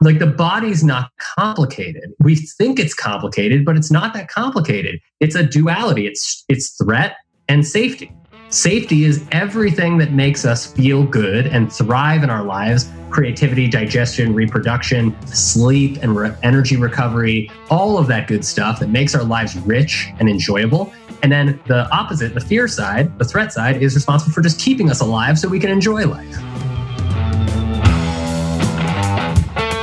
Like the body's not complicated. We think it's complicated, but it's not that complicated. It's a duality. It's it's threat and safety. Safety is everything that makes us feel good and thrive in our lives creativity, digestion, reproduction, sleep, and re- energy recovery, all of that good stuff that makes our lives rich and enjoyable. And then the opposite, the fear side, the threat side, is responsible for just keeping us alive so we can enjoy life.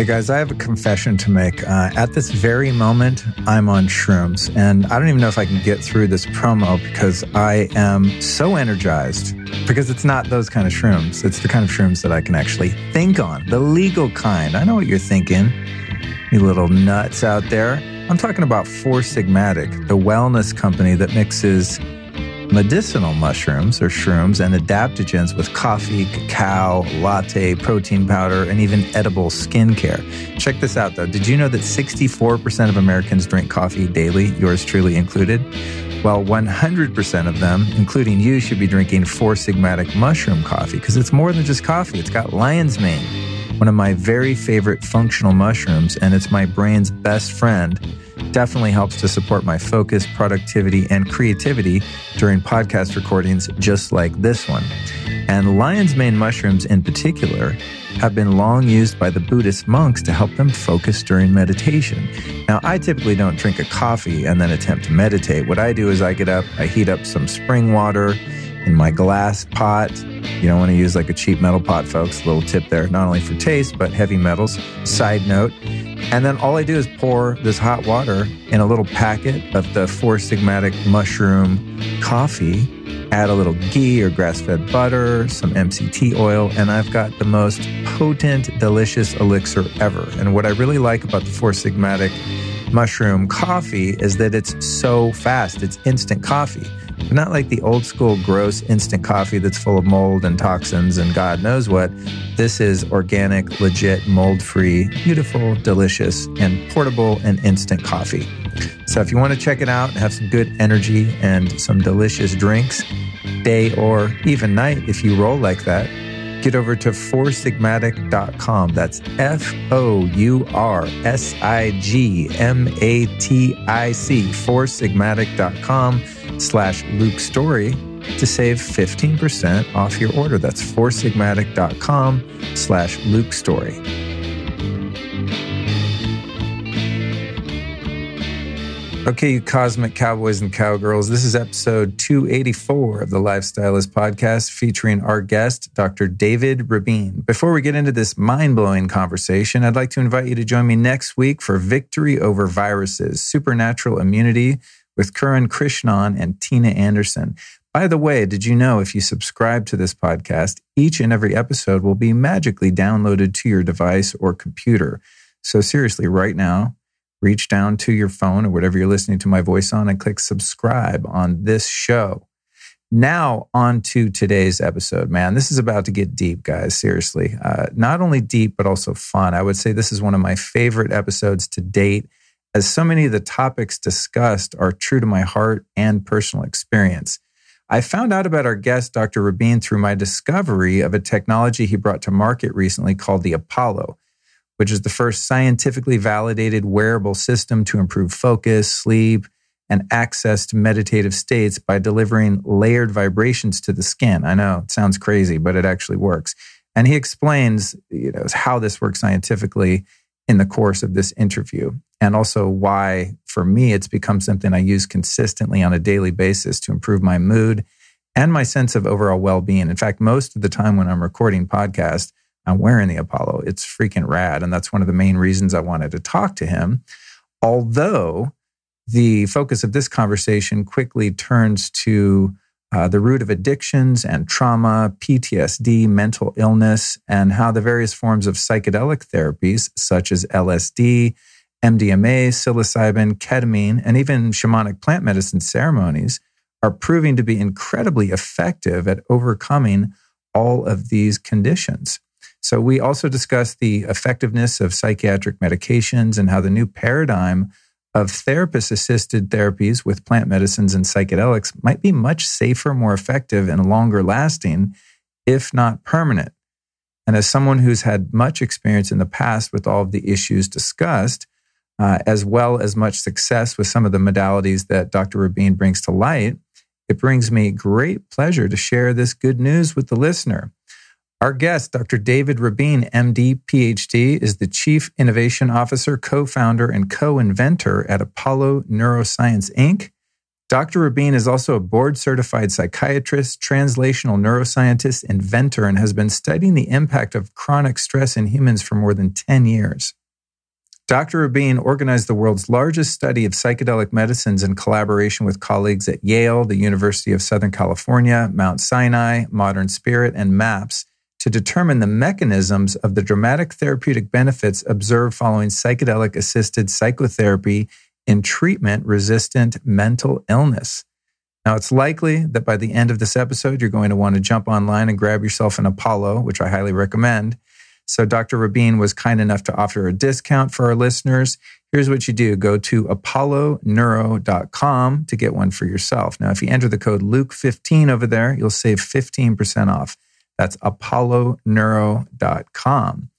Hey guys, I have a confession to make. Uh, at this very moment, I'm on shrooms, and I don't even know if I can get through this promo because I am so energized. Because it's not those kind of shrooms, it's the kind of shrooms that I can actually think on, the legal kind. I know what you're thinking, you little nuts out there. I'm talking about Four Sigmatic, the wellness company that mixes medicinal mushrooms or shrooms and adaptogens with coffee, cacao, latte, protein powder, and even edible skincare. Check this out though. Did you know that 64% of Americans drink coffee daily, yours truly included? Well, 100% of them, including you, should be drinking Four Sigmatic mushroom coffee because it's more than just coffee. It's got lion's mane, one of my very favorite functional mushrooms, and it's my brain's best friend definitely helps to support my focus, productivity, and creativity during podcast recordings just like this one. And lion's mane mushrooms in particular have been long used by the Buddhist monks to help them focus during meditation. Now, I typically don't drink a coffee and then attempt to meditate. What I do is I get up, I heat up some spring water in my glass pot. You don't want to use like a cheap metal pot, folks. A little tip there, not only for taste, but heavy metals. Side note. And then all I do is pour this hot water in a little packet of the Four Sigmatic mushroom coffee, add a little ghee or grass fed butter, some MCT oil, and I've got the most potent, delicious elixir ever. And what I really like about the Four Sigmatic mushroom coffee is that it's so fast, it's instant coffee. Not like the old school gross instant coffee that's full of mold and toxins and God knows what. This is organic, legit, mold free, beautiful, delicious, and portable and instant coffee. So if you want to check it out, have some good energy and some delicious drinks, day or even night if you roll like that, get over to foursigmatic.com. That's F O U R S I G M A T I C, foursigmatic.com slash Luke Story to save 15% off your order. That's foursigmatic.com slash Luke Story. Okay, you cosmic cowboys and cowgirls, this is episode 284 of the Lifestylist podcast featuring our guest, Dr. David Rabin. Before we get into this mind blowing conversation, I'd like to invite you to join me next week for Victory Over Viruses Supernatural Immunity with Karan Krishnan and Tina Anderson. By the way, did you know if you subscribe to this podcast, each and every episode will be magically downloaded to your device or computer? So, seriously, right now, reach down to your phone or whatever you're listening to my voice on and click subscribe on this show. Now, on to today's episode. Man, this is about to get deep, guys. Seriously. Uh, not only deep, but also fun. I would say this is one of my favorite episodes to date as so many of the topics discussed are true to my heart and personal experience. I found out about our guest, Dr. Rabin, through my discovery of a technology he brought to market recently called the Apollo, which is the first scientifically validated wearable system to improve focus, sleep, and access to meditative states by delivering layered vibrations to the skin. I know it sounds crazy, but it actually works. And he explains you know, how this works scientifically in the course of this interview and also why for me it's become something I use consistently on a daily basis to improve my mood and my sense of overall well-being. In fact, most of the time when I'm recording podcast, I'm wearing the Apollo. It's freaking rad and that's one of the main reasons I wanted to talk to him. Although the focus of this conversation quickly turns to uh, the root of addictions and trauma, PTSD, mental illness, and how the various forms of psychedelic therapies, such as LSD, MDMA, psilocybin, ketamine, and even shamanic plant medicine ceremonies, are proving to be incredibly effective at overcoming all of these conditions. So, we also discuss the effectiveness of psychiatric medications and how the new paradigm of therapist assisted therapies with plant medicines and psychedelics might be much safer, more effective, and longer lasting, if not permanent. And as someone who's had much experience in the past with all of the issues discussed, uh, as well as much success with some of the modalities that Dr. Rabin brings to light, it brings me great pleasure to share this good news with the listener. Our guest, Dr. David Rabin, MD, PhD, is the Chief Innovation Officer, co founder, and co inventor at Apollo Neuroscience, Inc. Dr. Rabin is also a board certified psychiatrist, translational neuroscientist, inventor, and has been studying the impact of chronic stress in humans for more than 10 years. Dr. Rabin organized the world's largest study of psychedelic medicines in collaboration with colleagues at Yale, the University of Southern California, Mount Sinai, Modern Spirit, and MAPS to determine the mechanisms of the dramatic therapeutic benefits observed following psychedelic assisted psychotherapy in treatment resistant mental illness. Now, it's likely that by the end of this episode, you're going to want to jump online and grab yourself an Apollo, which I highly recommend. So, Dr. Rabin was kind enough to offer a discount for our listeners. Here's what you do go to apolloneuro.com to get one for yourself. Now, if you enter the code Luke15 over there, you'll save 15% off. That's apolloneuro.com.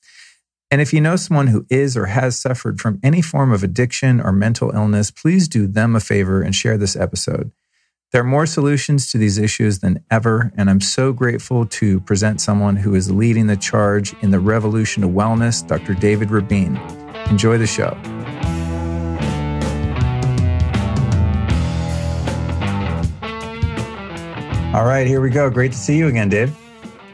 And if you know someone who is or has suffered from any form of addiction or mental illness, please do them a favor and share this episode. There are more solutions to these issues than ever, and I'm so grateful to present someone who is leading the charge in the revolution of wellness, Dr. David Rabin. Enjoy the show. All right, here we go. Great to see you again, Dave.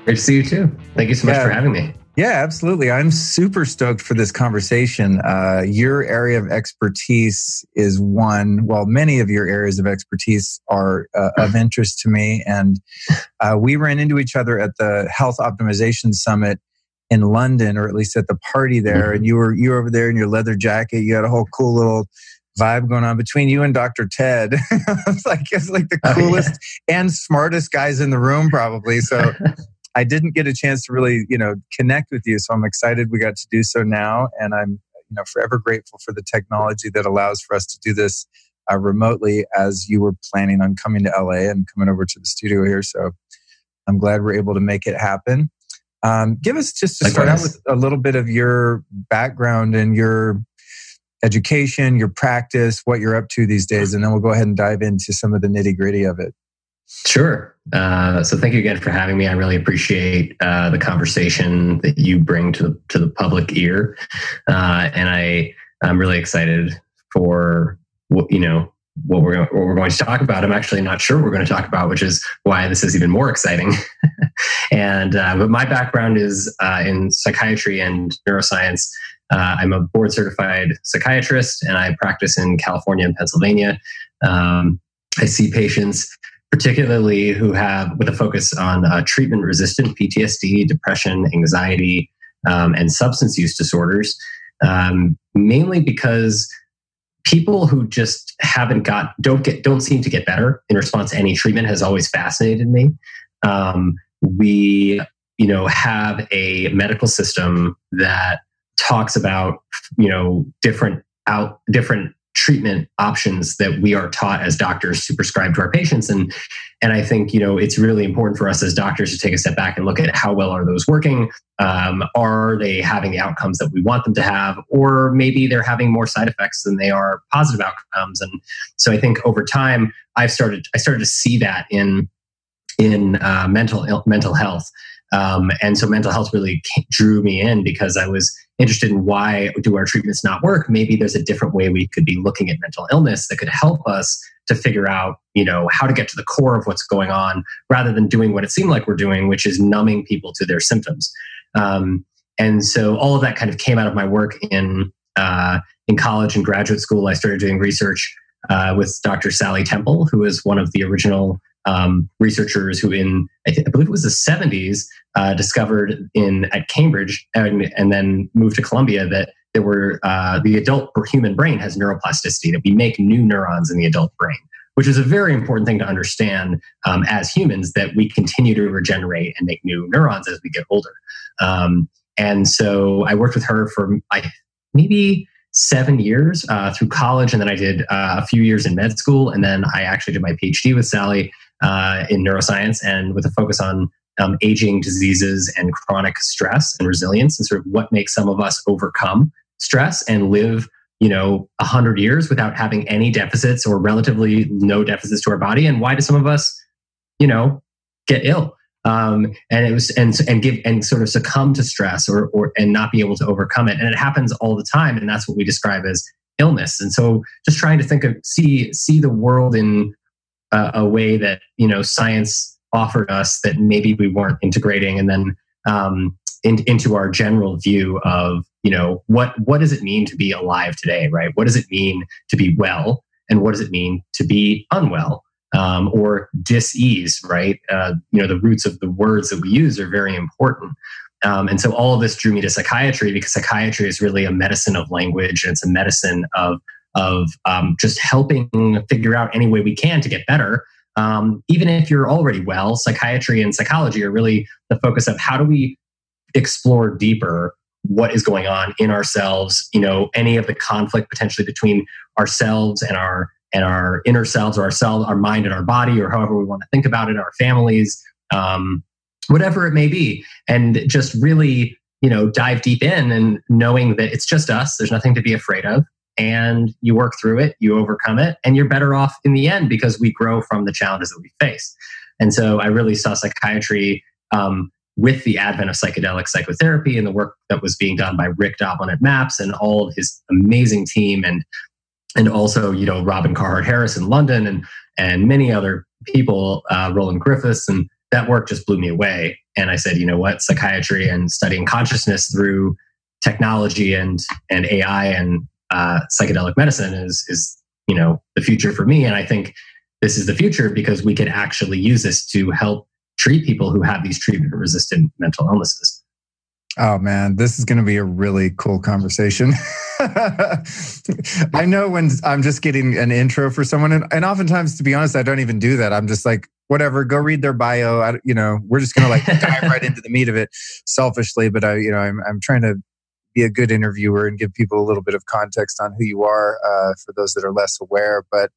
Great to see you too. Thank you so much yeah. for having me. Yeah, absolutely. I'm super stoked for this conversation. Uh, your area of expertise is one, well, many of your areas of expertise are uh, of interest to me. And uh, we ran into each other at the Health Optimization Summit in London, or at least at the party there. Mm-hmm. And you were you were over there in your leather jacket. You had a whole cool little vibe going on between you and Dr. Ted. it's like it's like the coolest oh, yeah. and smartest guys in the room, probably. So I didn't get a chance to really, you know, connect with you. So I'm excited we got to do so now. And I'm, you know, forever grateful for the technology that allows for us to do this uh, remotely as you were planning on coming to LA and coming over to the studio here. So I'm glad we're able to make it happen. Um, give us just to start out with a little bit of your background and your education, your practice, what you're up to these days, and then we'll go ahead and dive into some of the nitty gritty of it. Sure. Uh, so thank you again for having me. I really appreciate uh, the conversation that you bring to the to the public ear, uh, and I I'm really excited for what you know what we're what we're going to talk about. I'm actually not sure we're going to talk about, which is why this is even more exciting. and uh, but my background is uh, in psychiatry and neuroscience. Uh, I'm a board certified psychiatrist, and I practice in California and Pennsylvania. Um, I see patients particularly who have with a focus on uh, treatment resistant PTSD, depression, anxiety, um, and substance use disorders, um, mainly because people who just haven't got don't get don't seem to get better in response to any treatment has always fascinated me. Um, we you know have a medical system that talks about you know different out different treatment options that we are taught as doctors to prescribe to our patients. And and i think you know it's really important for us as doctors to take a step back and look at how well are those working? Um, are they having the outcomes that we want them to have? Or maybe they're having more side effects than they are positive outcomes. And so i think over time i've started i started to see that in in uh, mental mental health. Um, and so mental health really drew me in because I was interested in why do our treatments not work? Maybe there's a different way we could be looking at mental illness that could help us to figure out, you know, how to get to the core of what's going on rather than doing what it seemed like we're doing, which is numbing people to their symptoms. Um, and so all of that kind of came out of my work in uh, in college and graduate school. I started doing research uh, with Dr. Sally Temple, who is one of the original um, researchers who, in I, th- I, believe it was the 70s, uh, discovered in at Cambridge and, and then moved to Columbia that there were uh, the adult human brain has neuroplasticity that we make new neurons in the adult brain which is a very important thing to understand um, as humans that we continue to regenerate and make new neurons as we get older. Um, and so I worked with her for I, maybe seven years uh, through college, and then I did uh, a few years in med school, and then I actually did my PhD with Sally uh, in neuroscience and with a focus on um, aging diseases and chronic stress and resilience, and sort of what makes some of us overcome stress and live you know, a hundred years without having any deficits or relatively no deficits to our body? And why do some of us, you know, get ill? Um, and it was and and give and sort of succumb to stress or or and not be able to overcome it. And it happens all the time, and that's what we describe as illness. And so, just trying to think of see see the world in a, a way that you know science offered us that maybe we weren't integrating, and then um, in, into our general view of you know what what does it mean to be alive today right? What does it mean to be well? And what does it mean to be unwell um, or dis-ease right? Uh, you know the roots of the words that we use are very important. Um, and so all of this drew me to psychiatry because psychiatry is really a medicine of language. And it's a medicine of of um, just helping figure out any way we can to get better. Um, even if you're already well psychiatry and psychology are really the focus of how do we explore deeper what is going on in ourselves you know any of the conflict potentially between ourselves and our and our inner selves or ourselves our mind and our body or however we want to think about it our families um, whatever it may be. And just really you know dive deep in and knowing that it's just us there's nothing to be afraid of and you work through it you overcome it and you're better off in the end because we grow from the challenges that we face and so i really saw psychiatry um, with the advent of psychedelic psychotherapy and the work that was being done by Rick Doblin at MAPS and all of his amazing team and and also you know Robin Carhart Harris in London and and many other people, uh, Roland Griffiths, and that work just blew me away. And I said, you know what, psychiatry and studying consciousness through technology and and AI and uh, psychedelic medicine is is you know the future for me. And I think this is the future because we can actually use this to help treat people who have these treatment resistant mental illnesses. Oh man, this is going to be a really cool conversation. I know when I'm just getting an intro for someone, and, and, oftentimes, to be honest, I don't even do that. I'm just like, whatever, go read their bio. I, you know, we're just going to like dive right into the meat of it, selfishly. But I, you know, I'm I'm trying to be a good interviewer and give people a little bit of context on who you are uh, for those that are less aware. But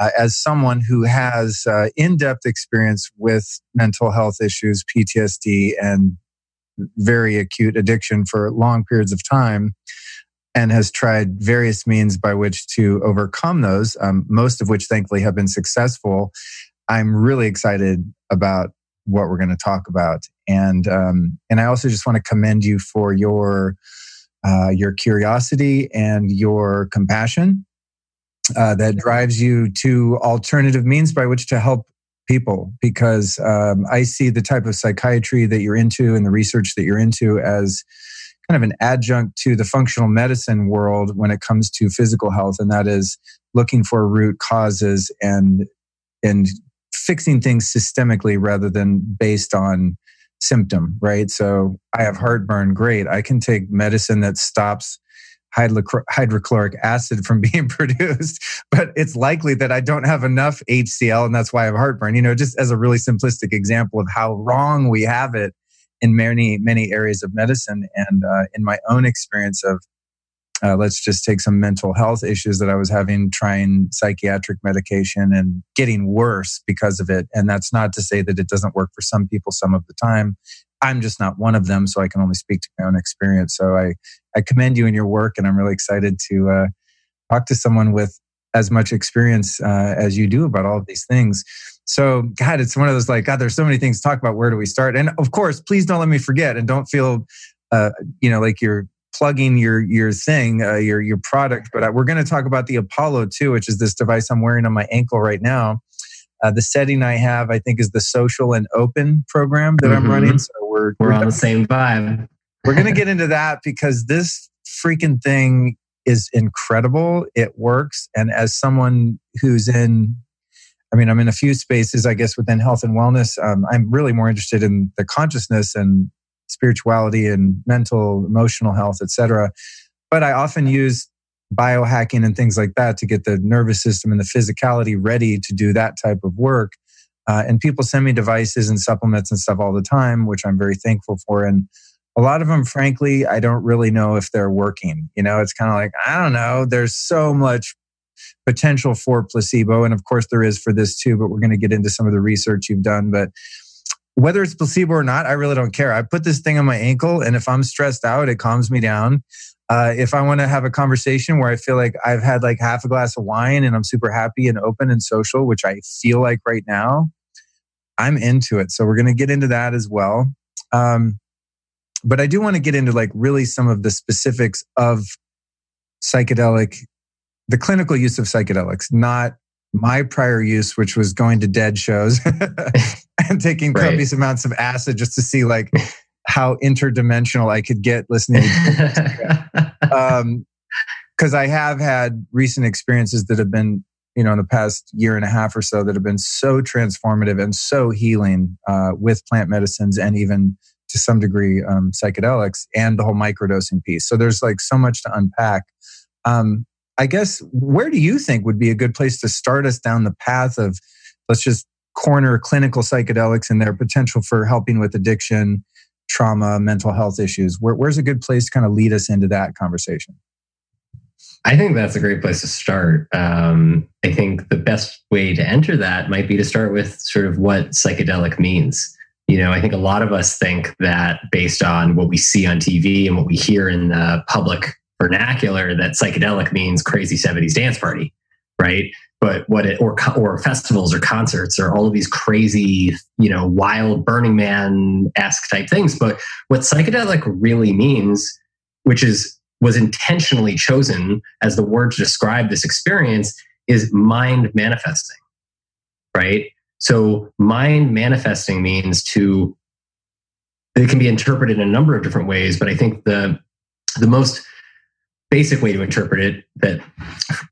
uh, as someone who has uh, in depth experience with mental health issues, PTSD, and very acute addiction for long periods of time, and has tried various means by which to overcome those, um, most of which thankfully have been successful. I'm really excited about what we're going to talk about, and um, and I also just want to commend you for your uh, your curiosity and your compassion uh, that drives you to alternative means by which to help people. Because um, I see the type of psychiatry that you're into and the research that you're into as kind of an adjunct to the functional medicine world when it comes to physical health, and that is looking for root causes and and fixing things systemically rather than based on symptom. Right. So I have heartburn. Great. I can take medicine that stops hydrochloric acid from being produced, but it's likely that I don't have enough HCl and that's why I have heartburn. You know, just as a really simplistic example of how wrong we have it in many, many areas of medicine. And uh, in my own experience of, uh, let's just take some mental health issues that I was having, trying psychiatric medication and getting worse because of it. And that's not to say that it doesn't work for some people some of the time. I'm just not one of them, so I can only speak to my own experience. So I, I commend you in your work, and I'm really excited to uh, talk to someone with as much experience uh, as you do about all of these things. So, God, it's one of those like, God, there's so many things to talk about. Where do we start? And of course, please don't let me forget, and don't feel, uh, you know, like you're plugging your your thing, uh, your your product. But uh, we're going to talk about the Apollo too, which is this device I'm wearing on my ankle right now. Uh, the setting I have, I think, is the social and open program that mm-hmm. I'm running. So we're we're, we're on the same vibe. we're going to get into that because this freaking thing is incredible. It works, and as someone who's in I mean, I'm in a few spaces, I guess, within health and wellness. Um, I'm really more interested in the consciousness and spirituality and mental, emotional health, etc. But I often use biohacking and things like that to get the nervous system and the physicality ready to do that type of work. Uh, and people send me devices and supplements and stuff all the time, which I'm very thankful for. And a lot of them, frankly, I don't really know if they're working. You know, it's kind of like, I don't know. There's so much potential for placebo. And of course, there is for this too, but we're going to get into some of the research you've done. But whether it's placebo or not, I really don't care. I put this thing on my ankle, and if I'm stressed out, it calms me down. Uh, if I want to have a conversation where I feel like I've had like half a glass of wine and I'm super happy and open and social, which I feel like right now, I'm into it. So we're going to get into that as well. Um, but I do want to get into like really some of the specifics of psychedelic, the clinical use of psychedelics, not my prior use, which was going to dead shows and taking right. copious amounts of acid just to see like how interdimensional I could get listening. um, because I have had recent experiences that have been, you know, in the past year and a half or so that have been so transformative and so healing uh, with plant medicines and even to some degree um, psychedelics and the whole microdosing piece. So there's like so much to unpack. Um, I guess where do you think would be a good place to start us down the path of let's just corner clinical psychedelics and their potential for helping with addiction, trauma, mental health issues? Where, where's a good place to kind of lead us into that conversation? I think that's a great place to start. Um, I think the best way to enter that might be to start with sort of what psychedelic means. You know, I think a lot of us think that based on what we see on TV and what we hear in the public vernacular that psychedelic means crazy 70s dance party, right? But what it or or festivals or concerts or all of these crazy, you know, wild Burning Man esque type things. But what psychedelic really means, which is was intentionally chosen as the word to describe this experience, is mind manifesting, right? So mind manifesting means to it can be interpreted in a number of different ways, but I think the the most basic way to interpret it that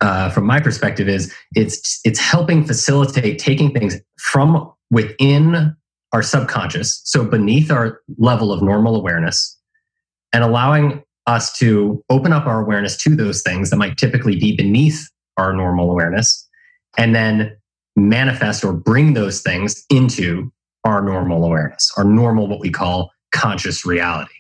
uh, from my perspective is it's it's helping facilitate taking things from within our subconscious so beneath our level of normal awareness and allowing us to open up our awareness to those things that might typically be beneath our normal awareness and then manifest or bring those things into our normal awareness our normal what we call conscious reality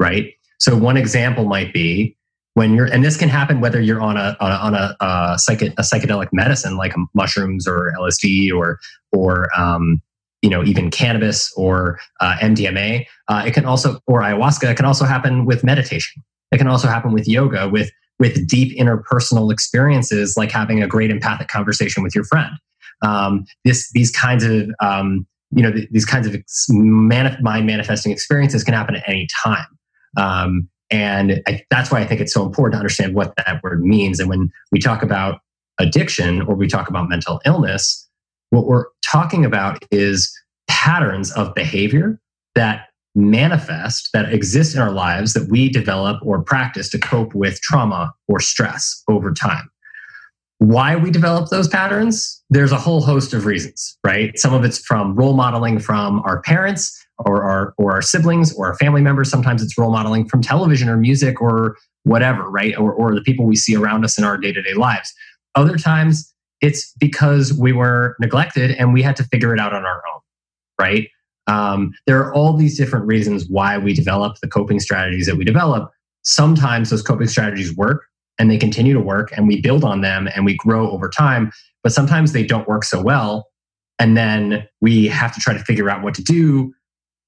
right? So one example might be when you're and this can happen whether you're on a on a, on a, a, psych, a psychedelic medicine like mushrooms or LSD or or um, you know even cannabis or uh, MDMA. Uh, it can also or ayahuasca. It can also happen with meditation. It can also happen with yoga with with deep interpersonal experiences like having a great empathic conversation with your friend. Um, this these kinds of um, you know th- these kinds of mind manifesting experiences can happen at any time. Um, and I, that's why I think it's so important to understand what that word means. And when we talk about addiction or we talk about mental illness, what we're talking about is patterns of behavior that manifest, that exist in our lives that we develop or practice to cope with trauma or stress over time. Why we develop those patterns? There's a whole host of reasons, right? Some of it's from role modeling from our parents or our or our siblings or our family members. Sometimes it's role modeling from television or music or whatever, right? Or, or the people we see around us in our day to day lives. Other times it's because we were neglected and we had to figure it out on our own, right? Um, there are all these different reasons why we develop the coping strategies that we develop. Sometimes those coping strategies work and they continue to work and we build on them and we grow over time, but sometimes they don't work so well. And then we have to try to figure out what to do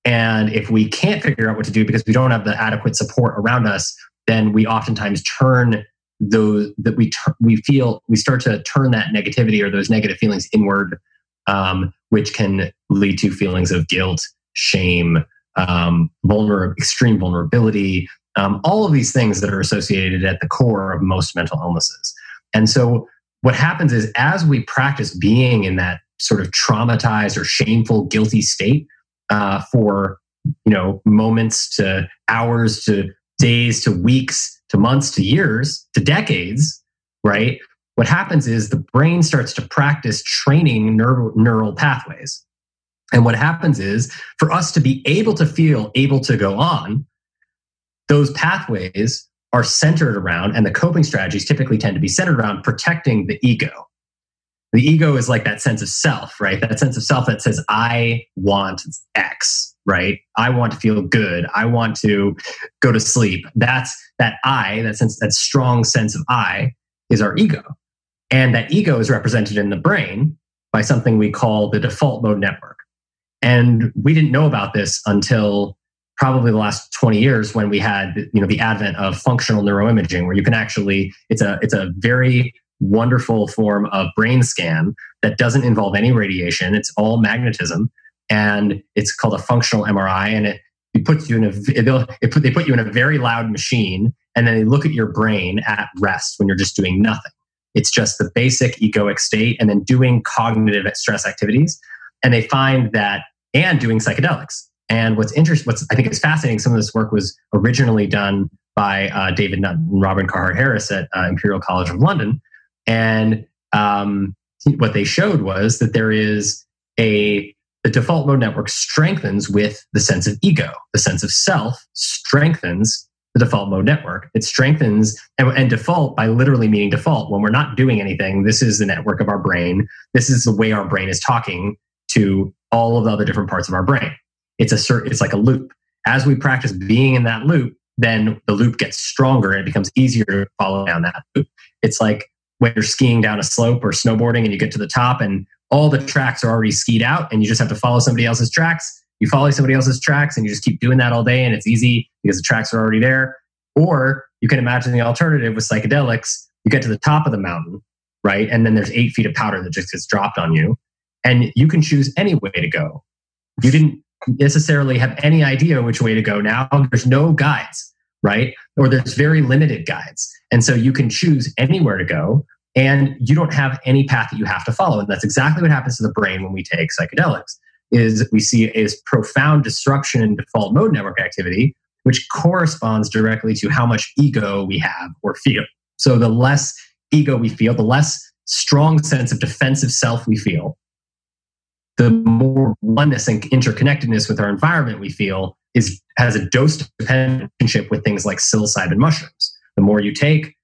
and if we can't figure out what to do because we don't have the adequate support around us, then we oftentimes turn those that we we feel we start to turn that negativity or those negative feelings inward, um, which can lead to feelings of guilt, shame, um, vulner- extreme vulnerability, um, all of these things that are associated at the core of most mental illnesses. And so, what happens is as we practice being in that sort of traumatized or shameful, guilty state, uh, for you know moments to hours to days to weeks to months to years to decades right what happens is the brain starts to practice training neural, neural pathways. And what happens is for us to be able to feel able to go on, those pathways are centered around, and the coping strategies typically tend to be centered around protecting the ego. The ego is like that sense of self, right? That sense of self that says, I want X, right? I want to feel good. I want to go to sleep. That's that I, that sense, that strong sense of I is our ego. And that ego is represented in the brain by something we call the default mode network. And we didn't know about this until probably the last 20 years when we had you know the advent of functional neuroimaging where you can actually it's a it's a very wonderful form of brain scan that doesn't involve any radiation it's all magnetism and it's called a functional mri and it, it puts you in a it put, they put you in a very loud machine and then they look at your brain at rest when you're just doing nothing it's just the basic egoic state and then doing cognitive stress activities. And they find that, and doing psychedelics. And what's interesting, what's I think is fascinating, some of this work was originally done by uh, David Nutt and Robin Carhart Harris at uh, Imperial College of London. And um, what they showed was that there is a the default mode network strengthens with the sense of ego. The sense of self strengthens the default mode network. It strengthens and, and, default by literally meaning default. When we're not doing anything, this is the network of our brain. This is the way our brain is talking to all of the other different parts of our brain. It's a it's like a loop. As we practice being in that loop, then the loop gets stronger and it becomes easier to follow down that loop. It's like when you're skiing down a slope or snowboarding and you get to the top and all the tracks are already skied out and you just have to follow somebody else's tracks you follow somebody else's tracks and you just keep doing that all day and it's easy because the tracks are already there. Or you can imagine the alternative with psychedelics. You get to the top of the mountain, right? And then there's eight feet of powder that just gets dropped on you. And you can choose any way to go. You didn't necessarily have any idea which way to go. Now there's no guides, right? Or there's very limited guides. And so you can choose anywhere to go and you don't have any path that you have to follow. And that's exactly what happens to the brain when we take psychedelics is we see is profound disruption in default mode network activity, which corresponds directly to how much ego we have or feel. So the less ego we feel, the less strong sense of defensive self we feel, the more oneness and interconnectedness with our environment we feel is has a dose dependent relationship with things like psilocybin mushrooms. The more you take,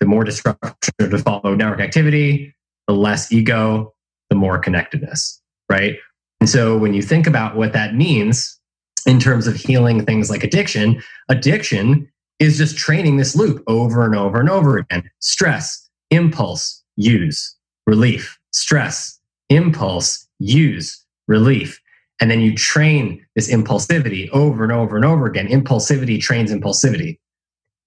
the more disruption default mode network activity, the less ego, the more connectedness, right? And so when you think about what that means in terms of healing things like addiction, addiction is just training this loop over and over and over again. Stress, impulse, use, relief, stress, impulse, use, relief. And then you train this impulsivity over and over and over again. Impulsivity trains impulsivity.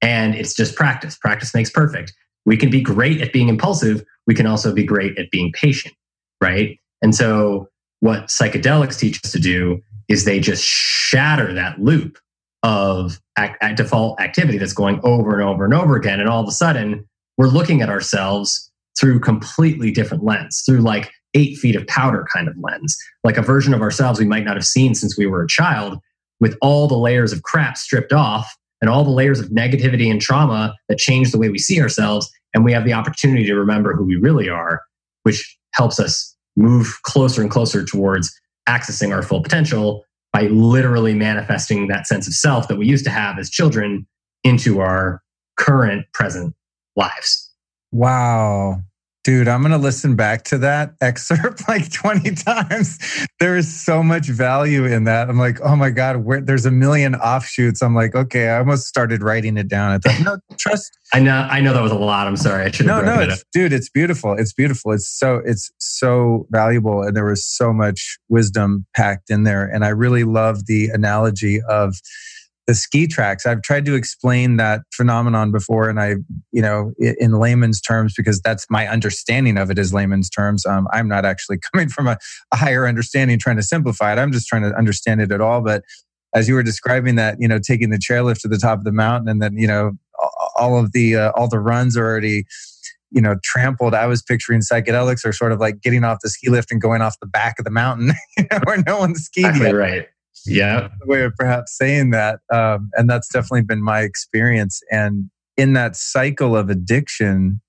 And it's just practice. Practice makes perfect. We can be great at being impulsive. We can also be great at being patient, right? And so what psychedelics teach us to do is they just shatter that loop of act, default activity that's going over and over and over again. And all of a sudden, we're looking at ourselves through completely different lens, through like eight feet of powder kind of lens, like a version of ourselves we might not have seen since we were a child, with all the layers of crap stripped off and all the layers of negativity and trauma that change the way we see ourselves. And we have the opportunity to remember who we really are, which helps us move closer and closer towards accessing our full potential by literally manifesting that sense of self that we used to have as children into our current present lives. Wow. Dude, I'm going to listen back to that excerpt like 20 times. There is so much value in that. I'm like, oh my God, where, there's a million offshoots. I'm like, okay, I almost started writing it down. I thought, no, trust. I know, I know that was a lot. I'm sorry. I should have. No, no, it dude, it's beautiful. It's beautiful. It's so, it's so valuable. And there was so much wisdom packed in there. And I really love the analogy of, the ski tracks. I've tried to explain that phenomenon before, and I, you know, in layman's terms, because that's my understanding of it is layman's terms. Um, I'm not actually coming from a, a, higher understanding trying to simplify it. I'm just trying to understand it at all. But as you were describing that, you know, taking the chairlift to the top of the mountain, and then you know, all of the uh, all the runs are already you know trampled i was picturing psychedelics are sort of like getting off the ski lift and going off the back of the mountain where no one's skied exactly yet. right yeah way of perhaps saying that um, and that's definitely been my experience and in that cycle of addiction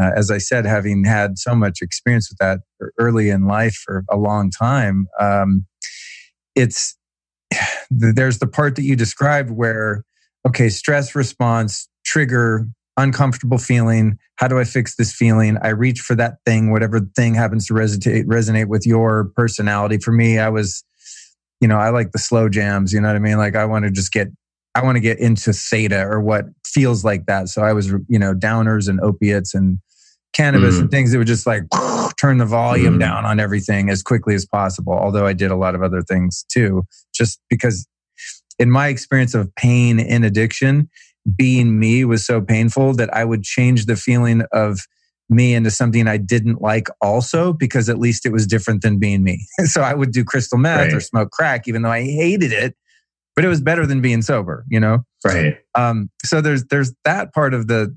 uh, as I said, having had so much experience with that early in life for a long time, um, it's there's the part that you described where okay, stress response trigger uncomfortable feeling. How do I fix this feeling? I reach for that thing, whatever thing happens to resonate resonate with your personality. For me, I was, you know, I like the slow jams. You know what I mean? Like I want to just get I want to get into theta or what feels like that. So I was, you know, downers and opiates and cannabis mm. and things that would just like turn the volume mm. down on everything as quickly as possible. Although I did a lot of other things too, just because in my experience of pain in addiction, being me was so painful that I would change the feeling of me into something I didn't like also because at least it was different than being me. so I would do crystal meth right. or smoke crack, even though I hated it but it was better than being sober, you know? Right. Um, so there's, there's that part of the,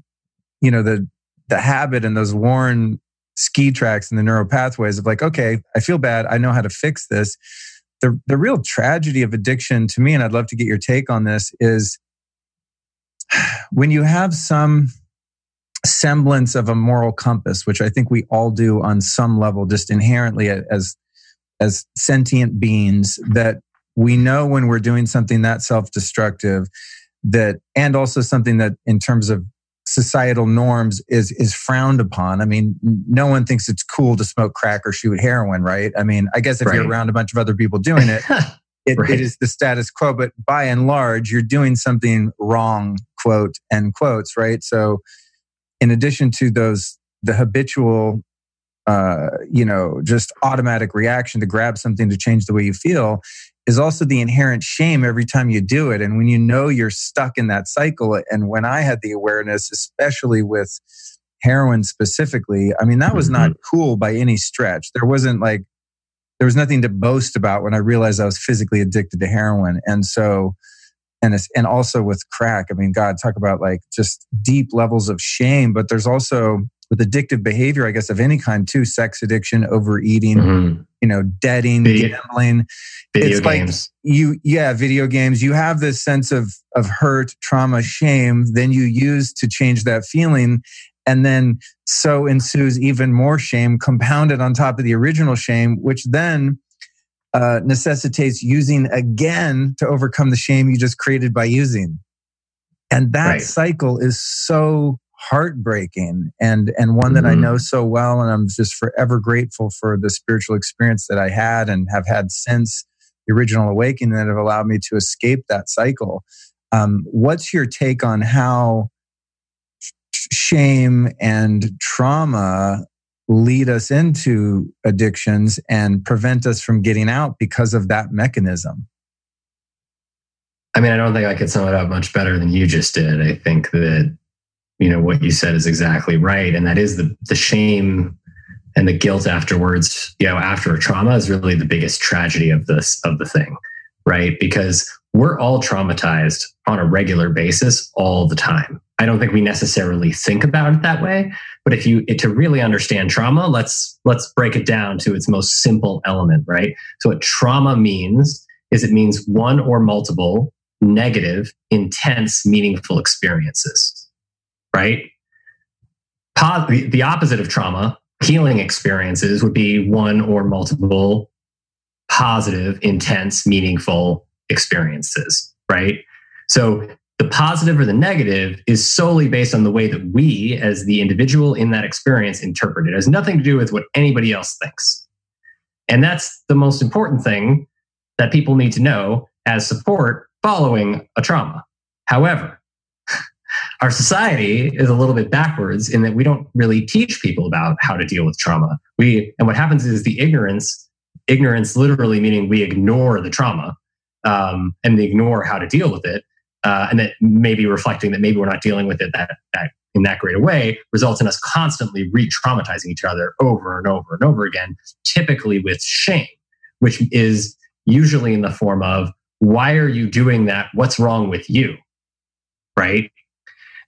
you know, the, the habit and those worn ski tracks and the neural pathways of like, okay, I feel bad. I know how to fix this. The, the real tragedy of addiction to me, and I'd love to get your take on this, is when you have some semblance of a moral compass, which I think we all do on some level, just inherently as as sentient beings, that we know when we're doing something that self-destructive that and also something that in terms of societal norms is is frowned upon i mean no one thinks it's cool to smoke crack or shoot heroin right i mean i guess if right. you're around a bunch of other people doing it it, right. it is the status quo but by and large you're doing something wrong quote end quotes right so in addition to those the habitual uh, you know, just automatic reaction to grab something to change the way you feel is also the inherent shame every time you do it. And when you know you're stuck in that cycle, and when I had the awareness, especially with heroin specifically, I mean, that was not mm-hmm. cool by any stretch. There wasn't like, there was nothing to boast about when I realized I was physically addicted to heroin. And so, and it's, and also with crack, I mean, God, talk about like just deep levels of shame, but there's also with addictive behavior, I guess, of any kind too, sex addiction, overeating, mm-hmm. you know, debting, video, gambling. Video it's games. Like you, yeah, video games. You have this sense of, of hurt, trauma, shame, then you use to change that feeling. And then so ensues even more shame compounded on top of the original shame, which then uh, necessitates using again to overcome the shame you just created by using. And that right. cycle is so heartbreaking and and one that mm-hmm. I know so well and I'm just forever grateful for the spiritual experience that I had and have had since the original awakening that have allowed me to escape that cycle. Um, what's your take on how shame and trauma lead us into addictions and prevent us from getting out because of that mechanism? I mean, I don't think I could sum it up much better than you just did. I think that you know what you said is exactly right and that is the the shame and the guilt afterwards you know after a trauma is really the biggest tragedy of this of the thing right because we're all traumatized on a regular basis all the time i don't think we necessarily think about it that way but if you to really understand trauma let's let's break it down to its most simple element right so what trauma means is it means one or multiple negative intense meaningful experiences right? the opposite of trauma, healing experiences would be one or multiple positive, intense, meaningful experiences, right? So the positive or the negative is solely based on the way that we, as the individual in that experience, interpret it. It has nothing to do with what anybody else thinks. And that's the most important thing that people need to know as support following a trauma. However, our society is a little bit backwards in that we don't really teach people about how to deal with trauma. We and what happens is the ignorance, ignorance literally meaning we ignore the trauma um, and ignore how to deal with it, uh, and that maybe reflecting that maybe we're not dealing with it that that in that great a way results in us constantly re-traumatizing each other over and over and over again, typically with shame, which is usually in the form of why are you doing that? What's wrong with you? Right?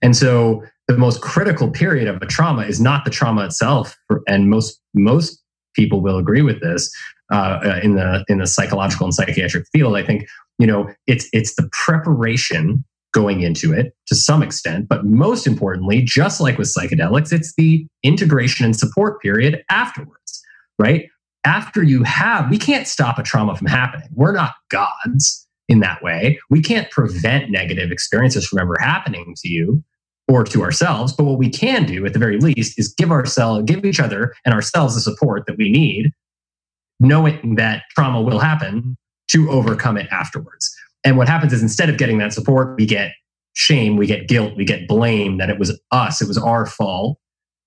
And so the most critical period of a trauma is not the trauma itself, and most most people will agree with this uh, uh, in the in the psychological and psychiatric field. I think you know it's it's the preparation going into it to some extent. But most importantly, just like with psychedelics, it's the integration and support period afterwards, right? After you have, we can't stop a trauma from happening. We're not gods in that way. We can't prevent negative experiences from ever happening to you or to ourselves. But what we can do at the very least is give ourselves, give each other and ourselves the support that we need, knowing that trauma will happen to overcome it afterwards. And what happens is instead of getting that support, we get shame, we get guilt, we get blame that it was us, it was our fault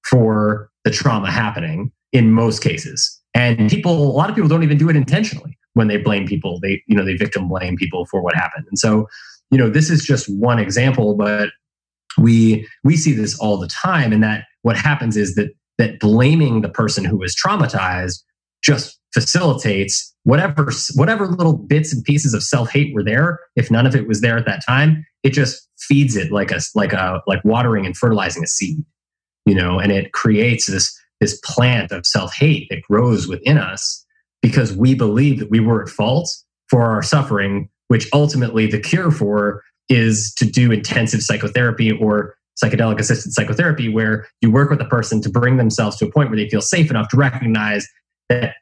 for the trauma happening in most cases. And people, a lot of people don't even do it intentionally when they blame people. They, you know, they victim blame people for what happened. And so, you know, this is just one example, but we we see this all the time and that what happens is that that blaming the person who was traumatized just facilitates whatever whatever little bits and pieces of self-hate were there if none of it was there at that time it just feeds it like a like a like watering and fertilizing a seed you know and it creates this this plant of self-hate that grows within us because we believe that we were at fault for our suffering which ultimately the cure for is to do intensive psychotherapy or psychedelic assisted psychotherapy where you work with a person to bring themselves to a point where they feel safe enough to recognize that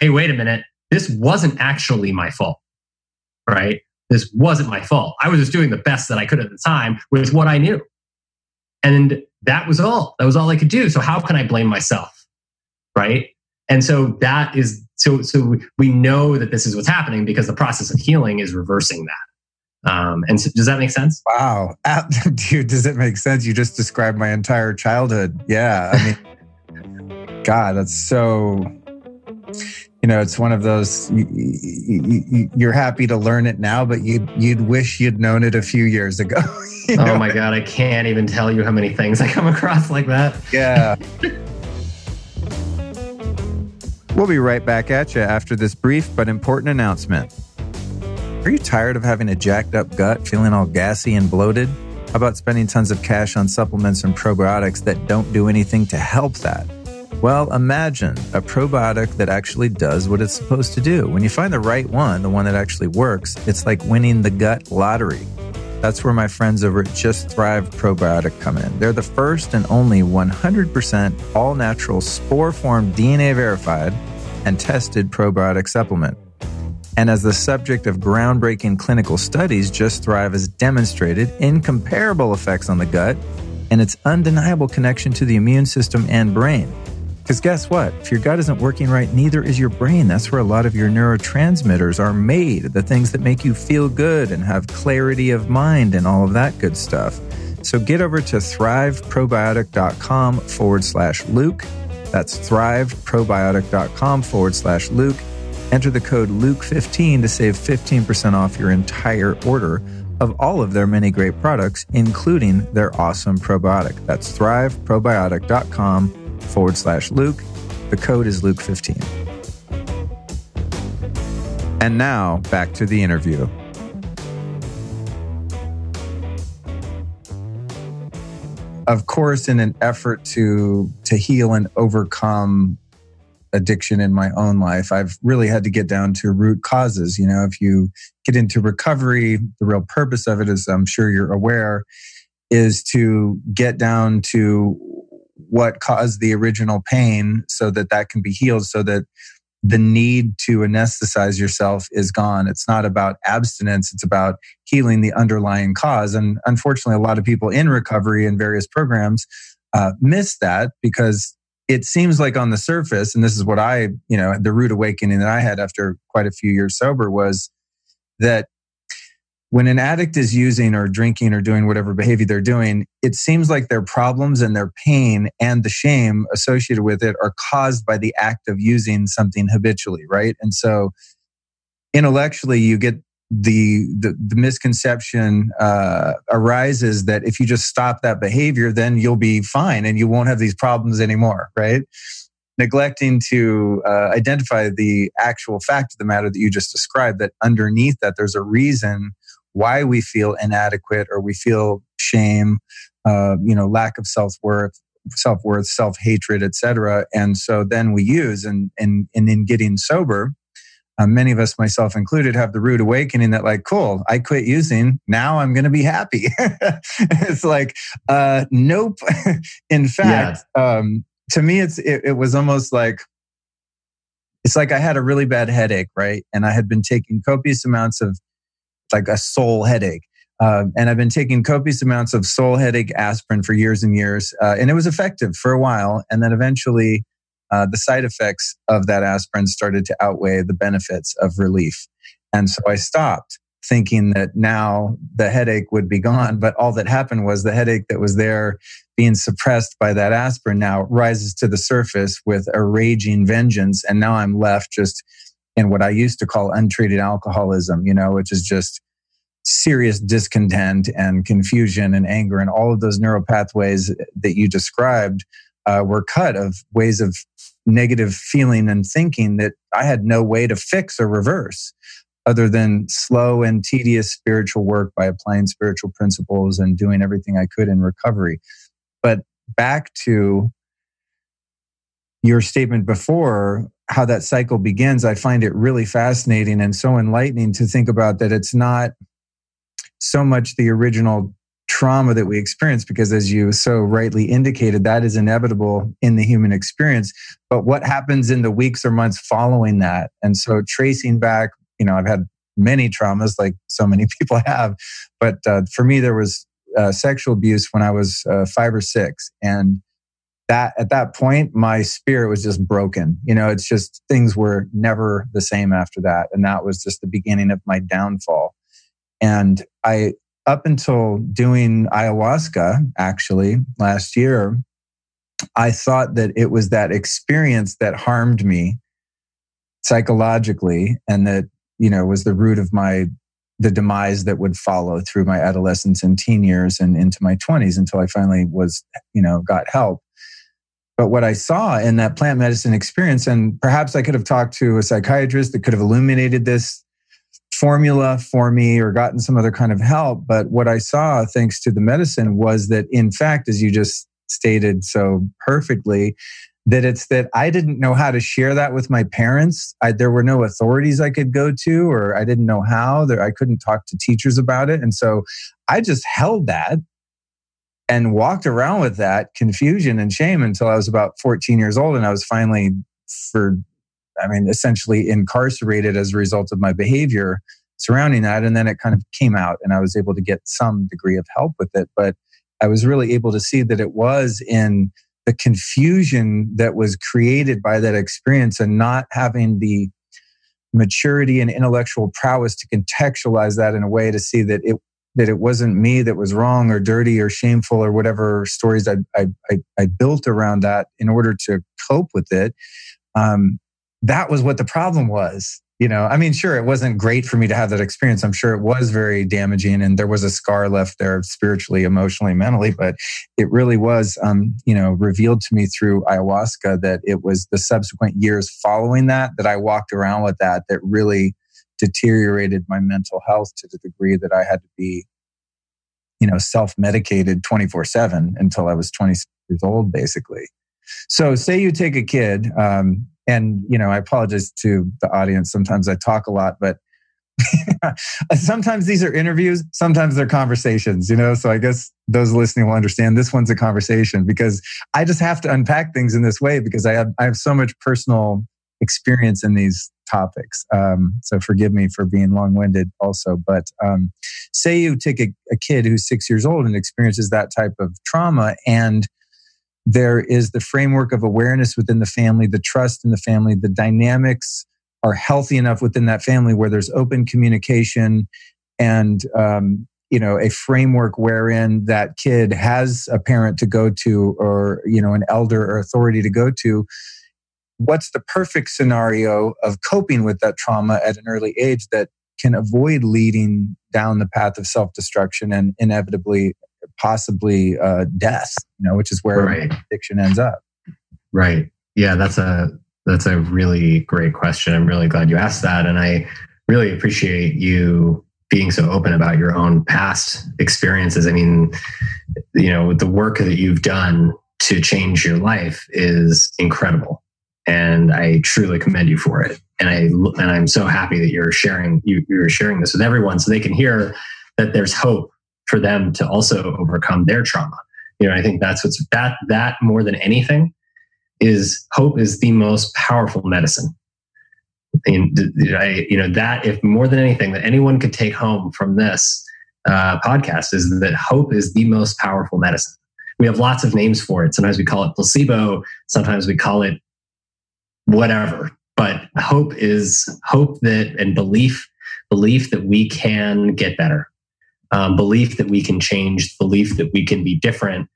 hey wait a minute this wasn't actually my fault right this wasn't my fault i was just doing the best that i could at the time with what i knew and that was all that was all i could do so how can i blame myself right and so that is so so we know that this is what's happening because the process of healing is reversing that um, and so, does that make sense? Wow, dude, does it make sense? You just described my entire childhood. Yeah, I mean, God, that's so. You know, it's one of those. You, are happy to learn it now, but you'd you'd wish you'd known it a few years ago. you oh know? Oh my God, I can't even tell you how many things I come across like that. Yeah. we'll be right back at you after this brief but important announcement. Are you tired of having a jacked up gut, feeling all gassy and bloated? How about spending tons of cash on supplements and probiotics that don't do anything to help that? Well, imagine a probiotic that actually does what it's supposed to do. When you find the right one, the one that actually works, it's like winning the gut lottery. That's where my friends over at Just Thrive Probiotic come in. They're the first and only 100% all natural spore form DNA verified and tested probiotic supplement. And as the subject of groundbreaking clinical studies, Just Thrive has demonstrated incomparable effects on the gut and its undeniable connection to the immune system and brain. Because guess what? If your gut isn't working right, neither is your brain. That's where a lot of your neurotransmitters are made, the things that make you feel good and have clarity of mind and all of that good stuff. So get over to thriveprobiotic.com forward slash Luke. That's thriveprobiotic.com forward slash Luke Enter the code Luke15 to save 15% off your entire order of all of their many great products, including their awesome probiotic. That's thriveprobiotic.com forward slash Luke. The code is Luke15. And now back to the interview. Of course, in an effort to to heal and overcome addiction in my own life, I've really had to get down to root causes. You know, if you get into recovery, the real purpose of it, as I'm sure you're aware, is to get down to what caused the original pain so that that can be healed so that the need to anesthetize yourself is gone. It's not about abstinence, it's about healing the underlying cause. And unfortunately, a lot of people in recovery and various programs uh, miss that because it seems like on the surface, and this is what I, you know, the rude awakening that I had after quite a few years sober was that when an addict is using or drinking or doing whatever behavior they're doing, it seems like their problems and their pain and the shame associated with it are caused by the act of using something habitually, right? And so intellectually, you get the, the, the misconception uh, arises that if you just stop that behavior, then you'll be fine and you won't have these problems anymore, right? Neglecting to uh, identify the actual fact of the matter that you just described, that underneath that there's a reason why we feel inadequate or we feel shame, uh, you know, lack of self worth, self worth, self hatred, etc. And so then we use and and and in getting sober, uh, many of us, myself included, have the rude awakening that, like, cool, I quit using. Now I'm going to be happy. it's like, uh, nope. In fact, yeah. um, to me, it's it, it was almost like it's like I had a really bad headache, right? And I had been taking copious amounts of like a soul headache. Um, and I've been taking copious amounts of soul headache aspirin for years and years. Uh, and it was effective for a while. And then eventually, uh, the side effects of that aspirin started to outweigh the benefits of relief. And so I stopped thinking that now the headache would be gone. But all that happened was the headache that was there being suppressed by that aspirin now rises to the surface with a raging vengeance. And now I'm left just in what I used to call untreated alcoholism, you know, which is just serious discontent and confusion and anger and all of those neural pathways that you described uh, were cut of ways of negative feeling and thinking that I had no way to fix or reverse other than slow and tedious spiritual work by applying spiritual principles and doing everything I could in recovery. But back to your statement before, how that cycle begins, I find it really fascinating and so enlightening to think about that it's not so much the original trauma that we experience because as you so rightly indicated that is inevitable in the human experience. But what happens in the weeks or months following that? And so tracing back you know i've had many traumas like so many people have but uh, for me there was uh, sexual abuse when i was uh, five or six. And that at that point my spirit was just broken. You know it's just things were never the same after that. And that was just the beginning of my downfall. And I, up until doing ayahuasca, actually last year, I thought that it was that experience that harmed me psychologically and that, you know, was the root of my the demise that would follow through my adolescence and teen years and into my 20s until I finally was, you know, got help. But what I saw in that plant medicine experience, and perhaps I could have talked to a psychiatrist that could have illuminated this formula for me or gotten some other kind of help. But what I saw, thanks to the medicine, was that in fact, as you just stated so perfectly, that it's that I didn't know how to share that with my parents. I, there were no authorities I could go to, or I didn't know how. There, I couldn't talk to teachers about it. And so I just held that and walked around with that confusion and shame until I was about 14 years old. And I was finally, for I mean, essentially incarcerated as a result of my behavior surrounding that. And then it kind of came out and I was able to get some degree of help with it. But I was really able to see that it was in the confusion that was created by that experience and not having the maturity and intellectual prowess to contextualize that in a way to see that it that it wasn't me that was wrong or dirty or shameful or whatever stories I, I, I, I built around that in order to cope with it. Um, that was what the problem was you know i mean sure it wasn't great for me to have that experience i'm sure it was very damaging and there was a scar left there spiritually emotionally mentally but it really was um, you know revealed to me through ayahuasca that it was the subsequent years following that that i walked around with that that really deteriorated my mental health to the degree that i had to be you know self-medicated 24-7 until i was 26 years old basically. So say you take a kid um, and you know i apologize to the audience. Sometimes i talk a lot but sometimes these are interviews sometimes they're conversations you know? So i guess those listening will understand this one's a conversation because i just have to unpack things in this way because i have i have so much personal experience in these topics. Um, so forgive me for being long-winded also but um, say you take a, a kid who's six years old and experiences that type of trauma and there is the framework of awareness within the family, the trust in the family, the dynamics are healthy enough within that family where there's open communication and um, you know a framework wherein that kid has a parent to go to or you know an elder or authority to go to what's the perfect scenario of coping with that trauma at an early age that can avoid leading down the path of self-destruction and inevitably possibly uh, death, you know, which is where right. addiction ends up. Right. Yeah, that's a that's a really great question. I'm really glad you asked that, and I really appreciate you being so open about your own past experiences. I mean, you know, the work that you've done to change your life is incredible. And I truly commend you for it. And I and I'm so happy that you're sharing you, you're sharing this with everyone so they can hear that there's hope for them to also overcome their trauma. You know, I think that's what's that that more than anything is hope is the most powerful medicine. And I, you know, that if more than anything that anyone could take home from this uh, podcast is that hope is the most powerful medicine. We have lots of names for it. Sometimes we call it placebo. Sometimes we call it whatever. But hope is hope that and belief, belief that we can get better, um, belief that we can change, belief that we can be different.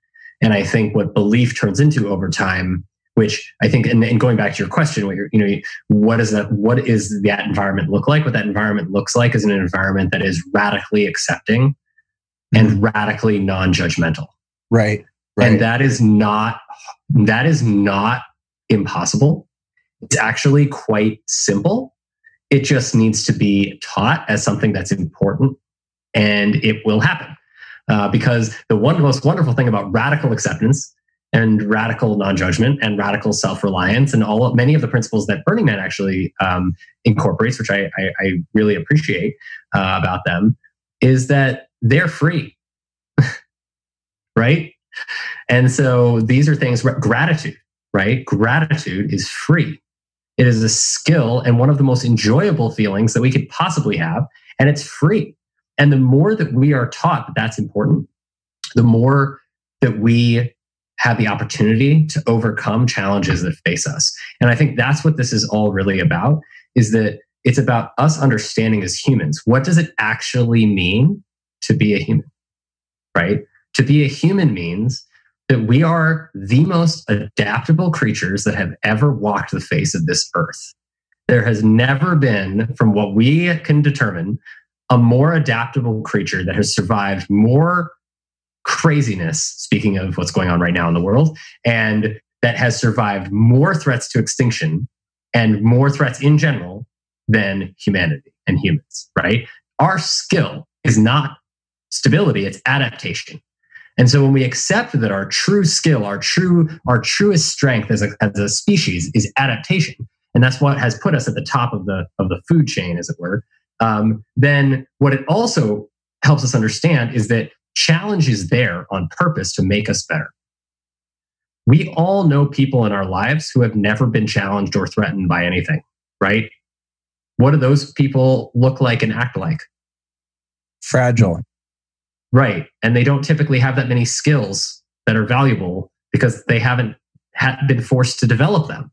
And I think what belief turns into over time, which I think, and, and going back to your question, what you're, you know, what is that? What is that environment look like? What that environment looks like is an environment that is radically accepting and mm-hmm. radically non-judgmental. Right. Right. And that is not that is not impossible. It's actually quite simple. It just needs to be taught as something that's important and it will happen. Uh, because the one most wonderful thing about radical acceptance and radical non-judgment and radical self-reliance and all many of the principles that Burning Man actually um, incorporates, which I, I, I really appreciate uh, about them, is that they're free, right? And so these are things. Gratitude, right? Gratitude is free. It is a skill and one of the most enjoyable feelings that we could possibly have, and it's free. And the more that we are taught that that's important, the more that we have the opportunity to overcome challenges that face us. And I think that's what this is all really about is that it's about us understanding as humans what does it actually mean to be a human? Right? To be a human means that we are the most adaptable creatures that have ever walked the face of this earth. There has never been, from what we can determine, a more adaptable creature that has survived more craziness, speaking of what's going on right now in the world, and that has survived more threats to extinction and more threats in general than humanity and humans, right? Our skill is not stability, it's adaptation. And so when we accept that our true skill, our true, our truest strength as a, as a species is adaptation, and that's what has put us at the top of the of the food chain, as it were, um, then what it also helps us understand is that challenge is there on purpose to make us better. We all know people in our lives who have never been challenged or threatened by anything, right? What do those people look like and act like? Fragile. Right. And they don't typically have that many skills that are valuable because they haven't ha- been forced to develop them.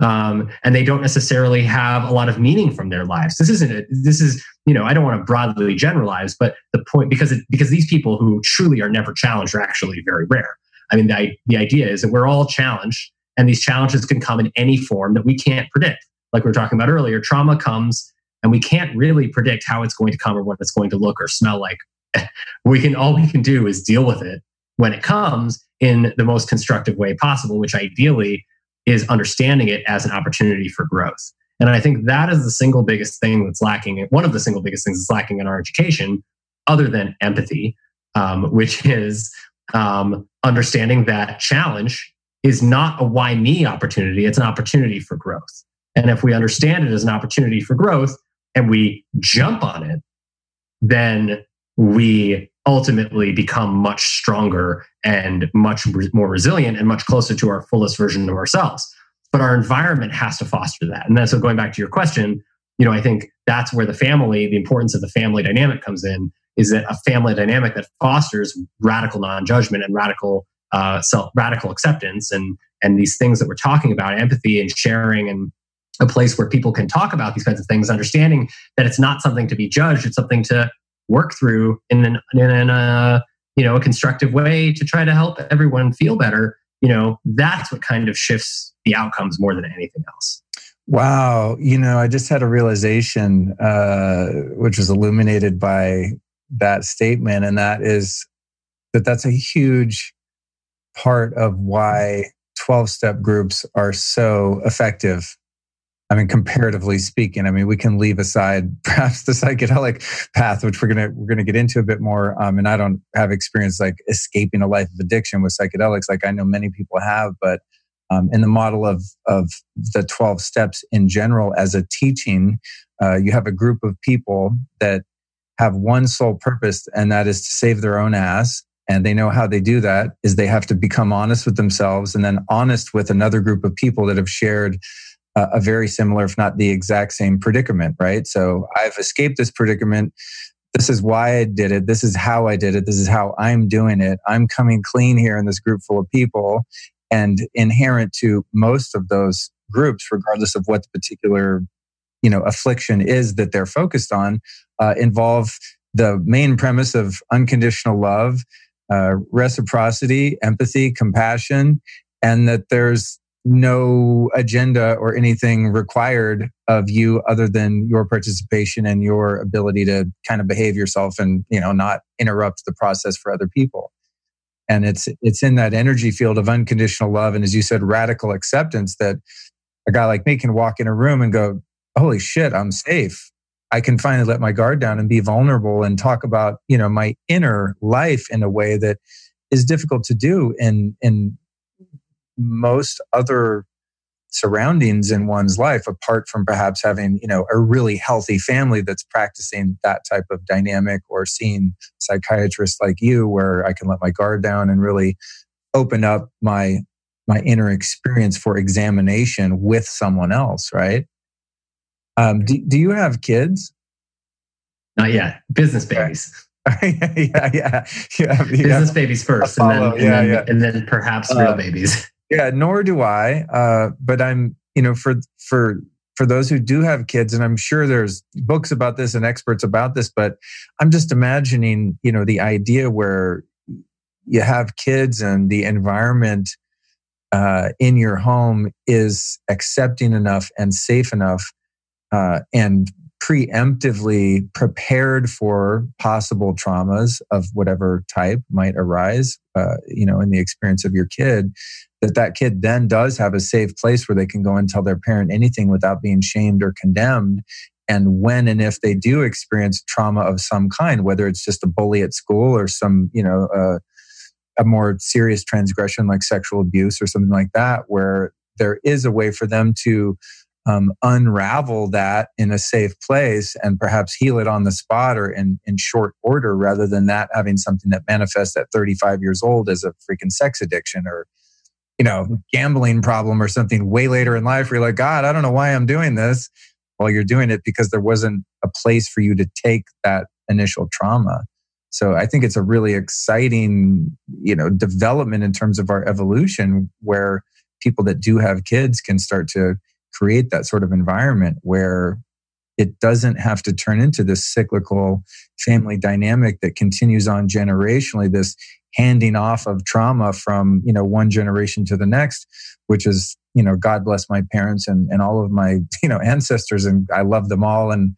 Um, and they don't necessarily have a lot of meaning from their lives. This isn't. This is you know I don't want to broadly generalize, but the point because it, because these people who truly are never challenged are actually very rare. I mean the the idea is that we're all challenged, and these challenges can come in any form that we can't predict. Like we were talking about earlier, trauma comes, and we can't really predict how it's going to come or what it's going to look or smell like we can all we can do is deal with it when it comes in the most constructive way possible, which ideally is understanding it as an opportunity for growth. And I think that is the single biggest thing that's lacking. One of the single biggest things that's lacking in our education, other than empathy, um, which is um, understanding that challenge is not a why me opportunity, it's an opportunity for growth. And if we understand it as an opportunity for growth and we jump on it, then we ultimately become much stronger and much more resilient and much closer to our fullest version of ourselves. But our environment has to foster that. And then, so going back to your question, you know, I think that's where the family, the importance of the family dynamic comes in, is that a family dynamic that fosters radical non-judgment and radical uh, self, radical acceptance, and and these things that we're talking about, empathy and sharing, and a place where people can talk about these kinds of things, understanding that it's not something to be judged, it's something to work through in an in a you know a constructive way to try to help everyone feel better you know that's what kind of shifts the outcomes more than anything else. Wow. You know i just had a realization uh, which was illuminated by that statement and that is that that's a huge part of why 12 step groups are so effective I mean, comparatively speaking, I mean, we can leave aside perhaps the psychedelic path, which we're gonna we're gonna get into a bit more. Um, and I don't have experience like escaping a life of addiction with psychedelics, like I know many people have. But um, in the model of of the 12 steps in general as a teaching uh, you have a group of people that have one sole purpose and that is to save their own ass and they know how they do that is they have to become honest with themselves and then honest with another group of people that have shared a very similar if not the exact same predicament right so i've escaped this predicament this is why I did it. This is how I did it. This is how I'm doing it. I'm coming clean here in this group full of people. And inherent to most of those groups, regardless of what the particular you know affliction is that they're focused on, uh, involve the main premise of unconditional love, uh, reciprocity, empathy, compassion, and that there's no agenda or anything required of you other than your participation and your ability to kind of behave yourself and you know not interrupt the process for other people. And it's it's in that energy field of unconditional love and as you said radical acceptance that a guy like me can walk in a room and go holy shit i'm safe. I can finally let my guard down and be vulnerable and talk about you know my inner life in a way that is difficult to do in in most other surroundings in one's life apart from perhaps having you know a really healthy family that's practicing that type of dynamic or seeing psychiatrists like you where i can let my guard down and really open up my my inner experience for examination with someone else right? Um, do, do you have kids? Not yet. Business babies. Yeah, yeah, yeah. business babies first and then, and, yeah, then, yeah. and then perhaps real uh, babies yeah, nor do I. Uh, but I'm, you know, for for for those who do have kids, and I'm sure there's books about this and experts about this, but I'm just imagining, you know, the idea where you have kids and the environment uh, in your home is accepting enough and safe enough uh, and preemptively prepared for possible traumas of whatever type might arise, uh, you know, in the experience of your kid, that that kid then does have a safe place where they can go and tell their parent anything without being shamed or condemned. And when and if they do experience trauma of some kind, whether it's just a bully at school or some, you know, uh, a more serious transgression like sexual abuse or something like that, where there is a way for them to um, unravel that in a safe place and perhaps heal it on the spot or in, in short order rather than that having something that manifests at 35 years old as a freaking sex addiction or you know gambling problem or something way later in life where you're like god i don't know why i'm doing this. Well you're doing it because there wasn't a place for you to take that initial trauma. So i think it's a really exciting you know development in terms of our evolution where people that do have kids can start to create that sort of environment where it doesn't have to turn into this cyclical family dynamic that continues on generationally this handing off of trauma from you know one generation to the next which is you know god bless my parents and, and all of my you know ancestors and i love them all and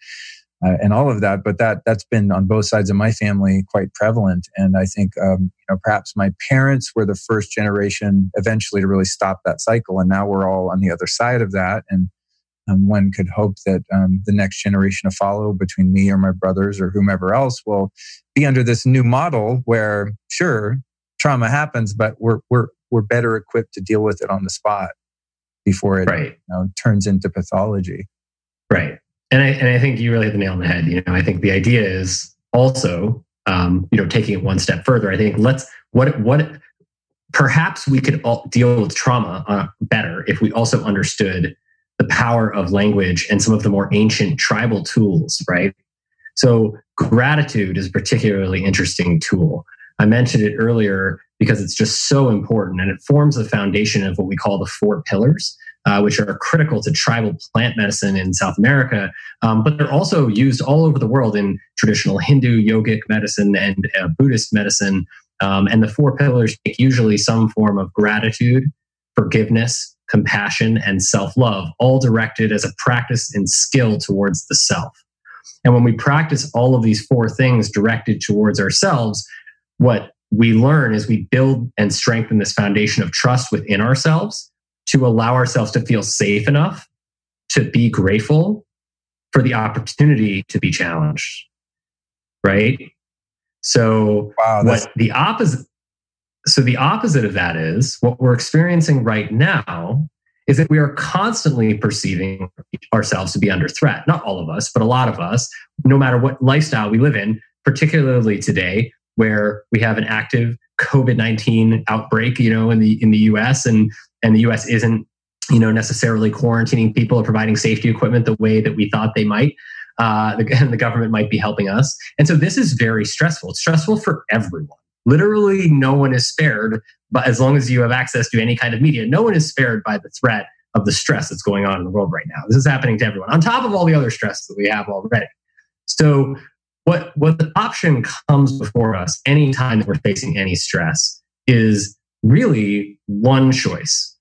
uh, and all of that but that that's been on both sides of my family quite prevalent. And i think um, you know perhaps my parents were the first generation eventually to really stop that cycle and now we're all on the other side of that. And um, one could hope that um, the next generation to follow between me or my brothers or whomever else will be under this new model where sure trauma happens but we're we're we're better equipped to deal with it on the spot before it right. you know, turns into pathology. Right. And I, and I think you really hit the nail on the head. You know i think the idea is also um, you know taking it one step further. I think let's what what perhaps we could all deal with trauma uh, better if we also understood the power of language and some of the more ancient tribal tools, right? So gratitude is a particularly interesting tool. I mentioned it earlier because it's just so important and it forms the foundation of what we call the four pillars, uh, which are critical to tribal plant medicine in South America. Um, but they're also used all over the world in traditional Hindu yogic medicine and uh, Buddhist medicine. Um, and the four pillars take usually some form of gratitude, forgiveness, compassion, and self love, all directed as a practice and skill towards the self. And when we practice all of these four things directed towards ourselves, what we learn is we build and strengthen this foundation of trust within ourselves to allow ourselves to feel safe enough to be grateful for the opportunity to be challenged. Right? So, wow, what the opposite so the opposite of that is what we're experiencing right now is that we are constantly perceiving ourselves to be under threat. Not all of us, but a lot of us, no matter what lifestyle we live in, particularly today, where we have an active COVID nineteen outbreak, you know, in the in the U.S. and and the U.S. isn't, you know, necessarily quarantining people or providing safety equipment the way that we thought they might. Uh, and the government might be helping us, and so this is very stressful. It's stressful for everyone. Literally, no one is spared. But as long as you have access to any kind of media, no one is spared by the threat of the stress that's going on in the world right now. This is happening to everyone, on top of all the other stress that we have already. So what what the option comes before us anytime that we're facing any stress is really one choice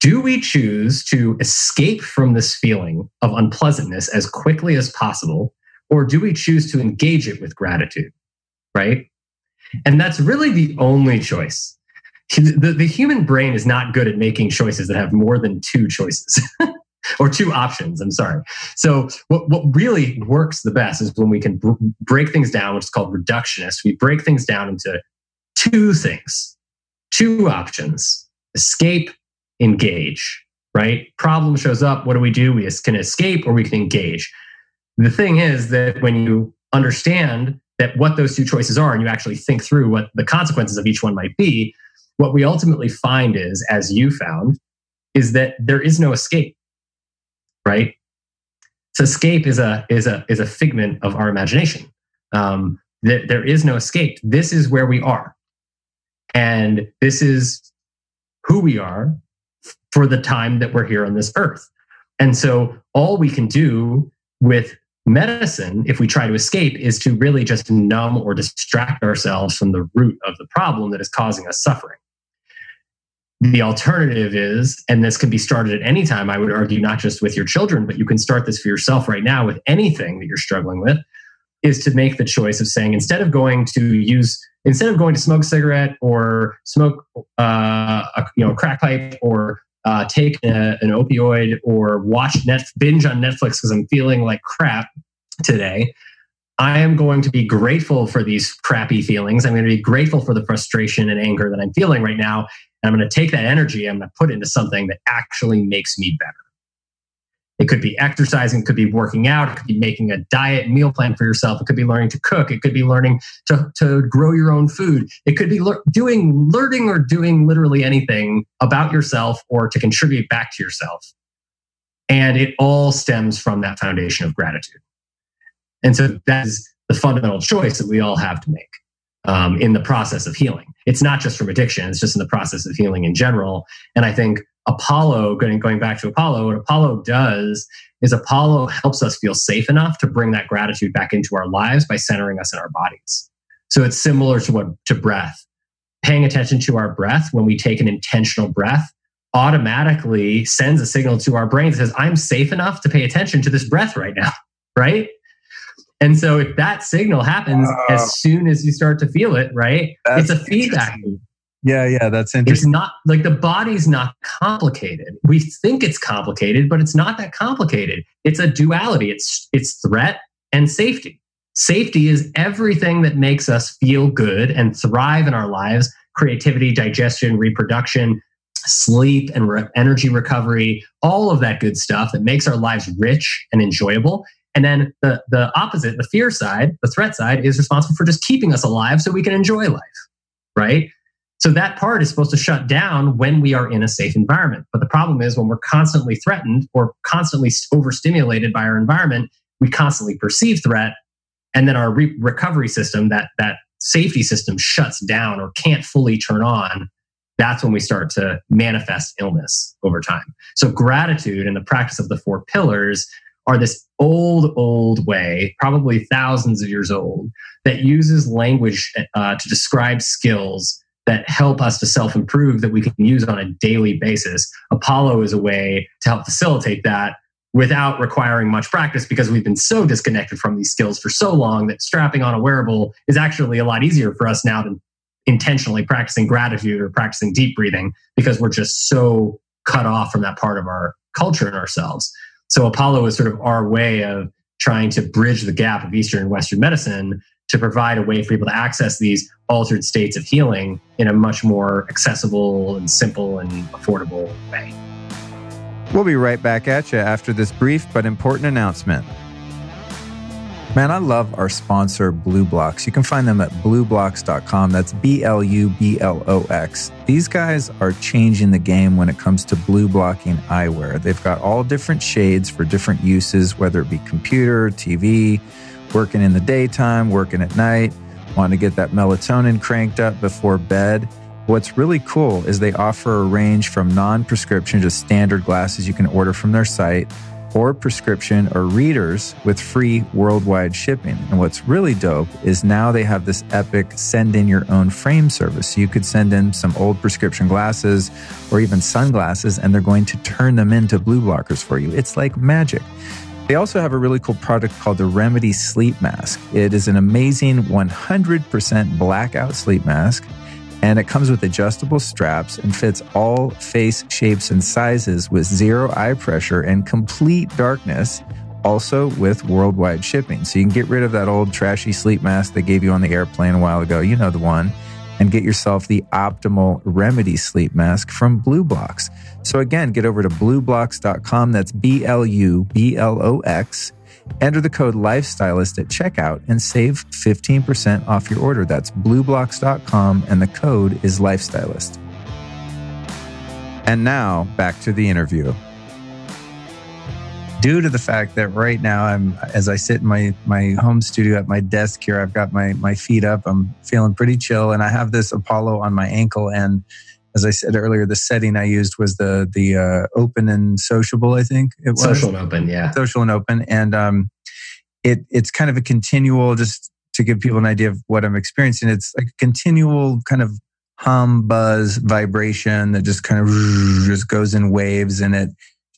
do we choose to escape from this feeling of unpleasantness as quickly as possible or do we choose to engage it with gratitude right and that's really the only choice the, the human brain is not good at making choices that have more than two choices or two options. I'm sorry. So what, what really works the best is when we can br- break things down, which is called reductionist. We break things down into two things, two options: escape, engage. Right? Problem shows up. What do we do? We can escape or we can engage. The thing is that when you understand that what those two choices are and you actually think through what the consequences of each one might be, what we ultimately find is, as you found, is that there is no escape right? So escape is a is a is a figment of our imagination. Um, that there is no escape. This is where we are, and this is who we are for the time that we're here on this earth. And so all we can do with medicine, if we try to escape, is to really just numb or distract ourselves from the root of the problem that is causing us suffering. The alternative is, and this can be started at any time, I would argue, not just with your children, but you can start this for yourself right now with anything that you're struggling with, is to make the choice of saying, instead of going to use, instead of going to smoke a cigarette or smoke uh, a you know, crack pipe or uh, take a, an opioid or watch net, binge on Netflix because I'm feeling like crap today, I am going to be grateful for these crappy feelings. I'm going to be grateful for the frustration and anger that I'm feeling right now. And I'm going to take that energy, I'm going to put it into something that actually makes me better. It could be exercising, it could be working out, it could be making a diet meal plan for yourself, it could be learning to cook, it could be learning to, to grow your own food, it could be le- doing, learning or doing literally anything about yourself or to contribute back to yourself. And it all stems from that foundation of gratitude. And so that is the fundamental choice that we all have to make um, in the process of healing. It's not just from addiction, it's just in the process of healing in general. And I think Apollo, going, going back to Apollo, what Apollo does is Apollo helps us feel safe enough to bring that gratitude back into our lives by centering us in our bodies. So it's similar to what to breath. Paying attention to our breath when we take an intentional breath automatically sends a signal to our brain that says, I'm safe enough to pay attention to this breath right now. Right. And so if that signal happens as soon as you start to feel it, right? It's a feedback Yeah, yeah, that's interesting. It's not like the body's not complicated. We think it's complicated, but it's not that complicated. It's a duality. It's it's threat and safety. Safety is everything that makes us feel good and thrive in our lives. Creativity, digestion, reproduction, sleep and re- energy recovery, all of that good stuff that makes our lives rich and enjoyable. And then the, the opposite, the fear side, the threat side, is responsible for just keeping us alive so we can enjoy life, right? So that part is supposed to shut down when we are in a safe environment. But the problem is when we're constantly threatened or constantly overstimulated by our environment, we constantly perceive threat. And then our re- recovery system, that, that safety system shuts down or can't fully turn on. That's when we start to manifest illness over time. So gratitude and the practice of the four pillars are this old, old way, probably thousands of years old, that uses language uh, to describe skills that help us to self improve that we can use on a daily basis. Apollo is a way to help facilitate that without requiring much practice because we've been so disconnected from these skills for so long that strapping on a wearable is actually a lot easier for us now than intentionally practicing gratitude or practicing deep breathing because we're just so cut off from that part of our culture and ourselves. So Apollo is sort of our way of trying to bridge the gap of Eastern and Western medicine to provide a way for people to access these altered states of healing in a much more accessible and simple and affordable way. We'll be right back at you after this brief but important announcement. Man, I love our sponsor, BLUblox. You can find them at blublox.com. That's B L U B L O X. These guys are changing the game when it comes to blue blocking eyewear. They've got all different shades for different uses, whether it be computer, TV, working in the daytime, working at night, want to get that melatonin cranked up before bed. What's really cool is they offer a range from non prescription to standard glasses you can order from their site or prescription or readers with free worldwide shipping. And what's really dope is now they have this epic send in your own frame service. So you could send in some old prescription glasses or even sunglasses, and they're going to turn them into blue blockers for you. It's like magic. They also have a really cool product called the Remedy Sleep Mask. It is an amazing 100% blackout sleep mask, and it comes with adjustable straps and fits all face shapes and sizes with zero eye pressure and complete darkness, also with worldwide shipping. So you can get rid of that old trashy sleep mask they gave you on the airplane a while ago. You know the one and get yourself the optimal remedy sleep mask from BLUblox. So again, get over to blublox.com. That's B L U B L O X. Enter the code lifestylist at checkout and save 15% off your order. That's blublox.com and the code is lifestylist. And now back to the interview due to the fact that right now I'm as I sit in my my home studio at my desk here, I've got my my feet up. I'm feeling pretty chill, and I have this Apollo on my ankle. And as I said earlier, the setting I used was the the uh, open and sociable. I think it was social and open, yeah, social and open, and um, it it's kind of a continual just to give people an idea of what I'm experiencing. It's like a continual kind of hum, buzz, vibration that just kind of just goes in waves, and it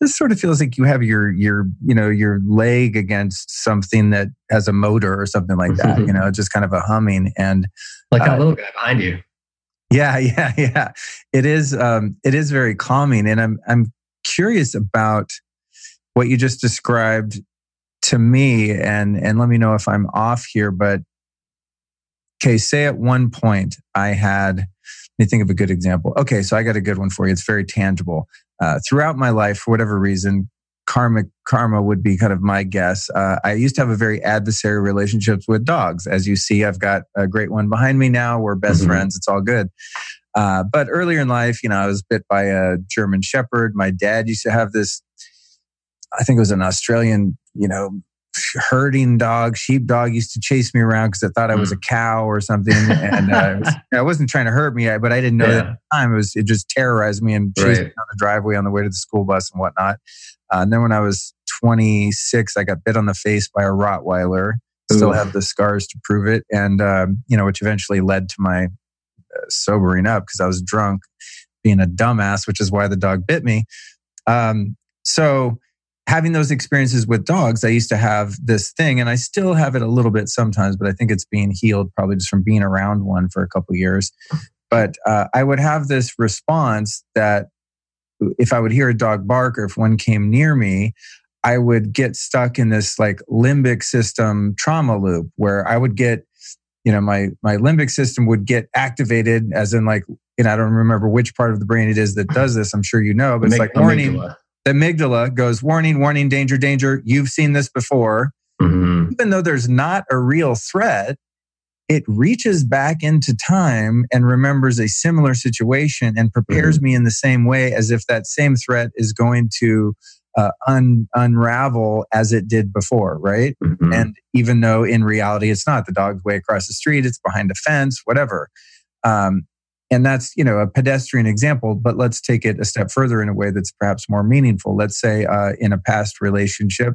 just sort of feels like you have your your you know your leg against something that has a motor or something like that you know just kind of a humming and like that uh, little guy behind you yeah yeah yeah. It is um it is very calming and i'm i'm curious about what you just described to me and and let me know if i'm off here but okay say at one point i had let me think of a good example. Okay so i got a good one for you. It's very tangible. Uh, throughout my life, for whatever reason, karmic karma would be kind of my guess. Uh, I used to have a very adversary relationships with dogs. As you see, I've got a great one behind me now. We're best mm-hmm. friends. It's all good. Uh, but earlier in life, you know, I was bit by a German Shepherd. My dad used to have this. I think it was an Australian, you know, herding dog, sheep dog used to chase me around because I thought I was a mm. cow or something. And uh, was, I wasn't trying to hurt me, but I didn't know yeah. that at the time. It was it just terrorized me and chased right. me on the driveway on the way to the school bus and whatnot. Uh, and then when I was 26, I got bit on the face by a Rottweiler. Still Ooh. have the scars to prove it, and um, you know, which eventually led to my uh, sobering up because I was drunk, being a dumbass, which is why the dog bit me. Um, so having those experiences with dogs, I used to have this thing, and I still have it a little bit sometimes, but I think it's being healed probably just from being around one for a couple years. But uh, I would have this response that if I would hear a dog bark or if one came near me, I would get stuck in this like limbic system trauma loop where I would get, you know, my my limbic system would get activated, as in like, you know, I don't remember which part of the brain it is that does this. I'm sure you know, but it's like warning the amygdala goes warning, warning, danger, danger. You've seen this before. Mm-hmm. Even though there's not a real threat, it reaches back into time and remembers a similar situation and prepares mm-hmm. me in the same way as if that same threat is going to uh, un- unravel as it did before, right? Mm-hmm. And even though in reality it's not, the dog's way across the street, it's behind a fence, whatever. Um, and that's you know a pedestrian example but let's take it a step further in a way that's perhaps more meaningful let's say uh, in a past relationship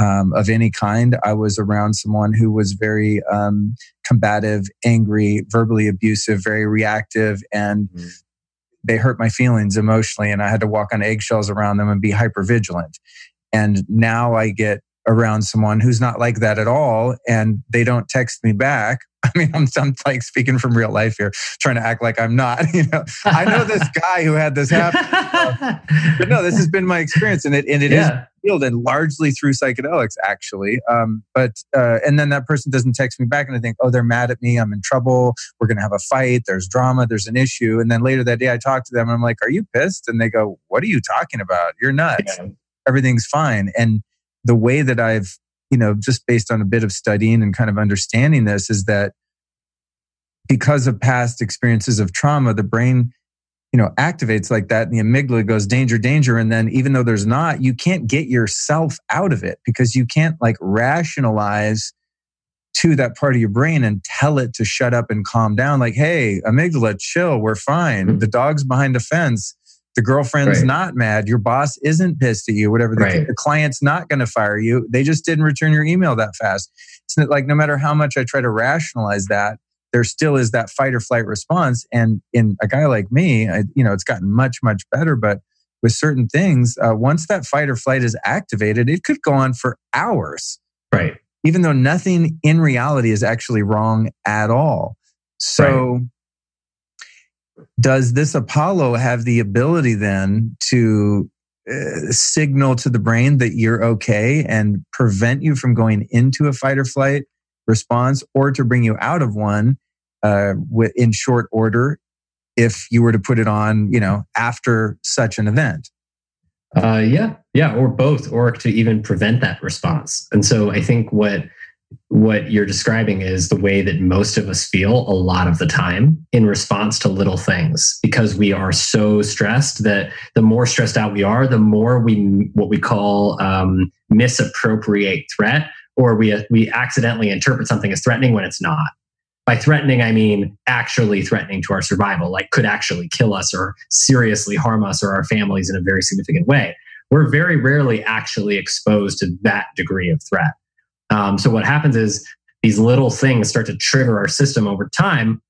um, of any kind i was around someone who was very um, combative angry verbally abusive very reactive and mm-hmm. they hurt my feelings emotionally and i had to walk on eggshells around them and be hyper vigilant and now i get around someone who's not like that at all and they don't text me back I mean, I'm, I'm like speaking from real life here, trying to act like I'm not. You know, I know this guy who had this happen, but no, this has been my experience, and it and it yeah. is healed and largely through psychedelics actually. Um, but uh, and then that person doesn't text me back and i think oh they're mad at me. I'm in trouble. We're going to have a fight. There's drama. There's an issue. And then later that day i talk to them and i'm like are you pissed? And they go what are you talking about? You're nuts. Yeah. everything's fine. And the way that i've you know just based on a bit of studying and kind of understanding this is that because of past experiences of trauma the brain you know activates like that and the amygdala goes danger danger and then even though there's not you can't get yourself out of it because you can't like rationalize to that part of your brain and tell it to shut up and calm down like hey amygdala chill we're fine mm-hmm. the dog's behind the fence the girlfriend's right. not mad your boss isn't pissed at you whatever the, right. the client's not going to fire you they just didn't return your email that fast it's like no matter how much i try to rationalize that there still is that fight or flight response. And in a guy like me, I, you know, it's gotten much, much better. But with certain things, uh, once that fight or flight is activated, it could go on for hours. Right. Even though nothing in reality is actually wrong at all. So, right. does this Apollo have the ability then to uh, signal to the brain that you're okay and prevent you from going into a fight or flight response or to bring you out of one uh, in short order if you were to put it on, you know, after such an event. Uh, yeah, yeah, or both, or to even prevent that response. And so I think what what you're describing is the way that most of us feel a lot of the time in response to little things because we are so stressed that the more stressed out we are the more we what we call um, misappropriate threat or we we accidentally interpret something as threatening when it's not. By threatening, I mean actually threatening to our survival, like could actually kill us or seriously harm us or our families in a very significant way. We're very rarely actually exposed to that degree of threat. Um, so what happens is these little things start to trigger our system over time,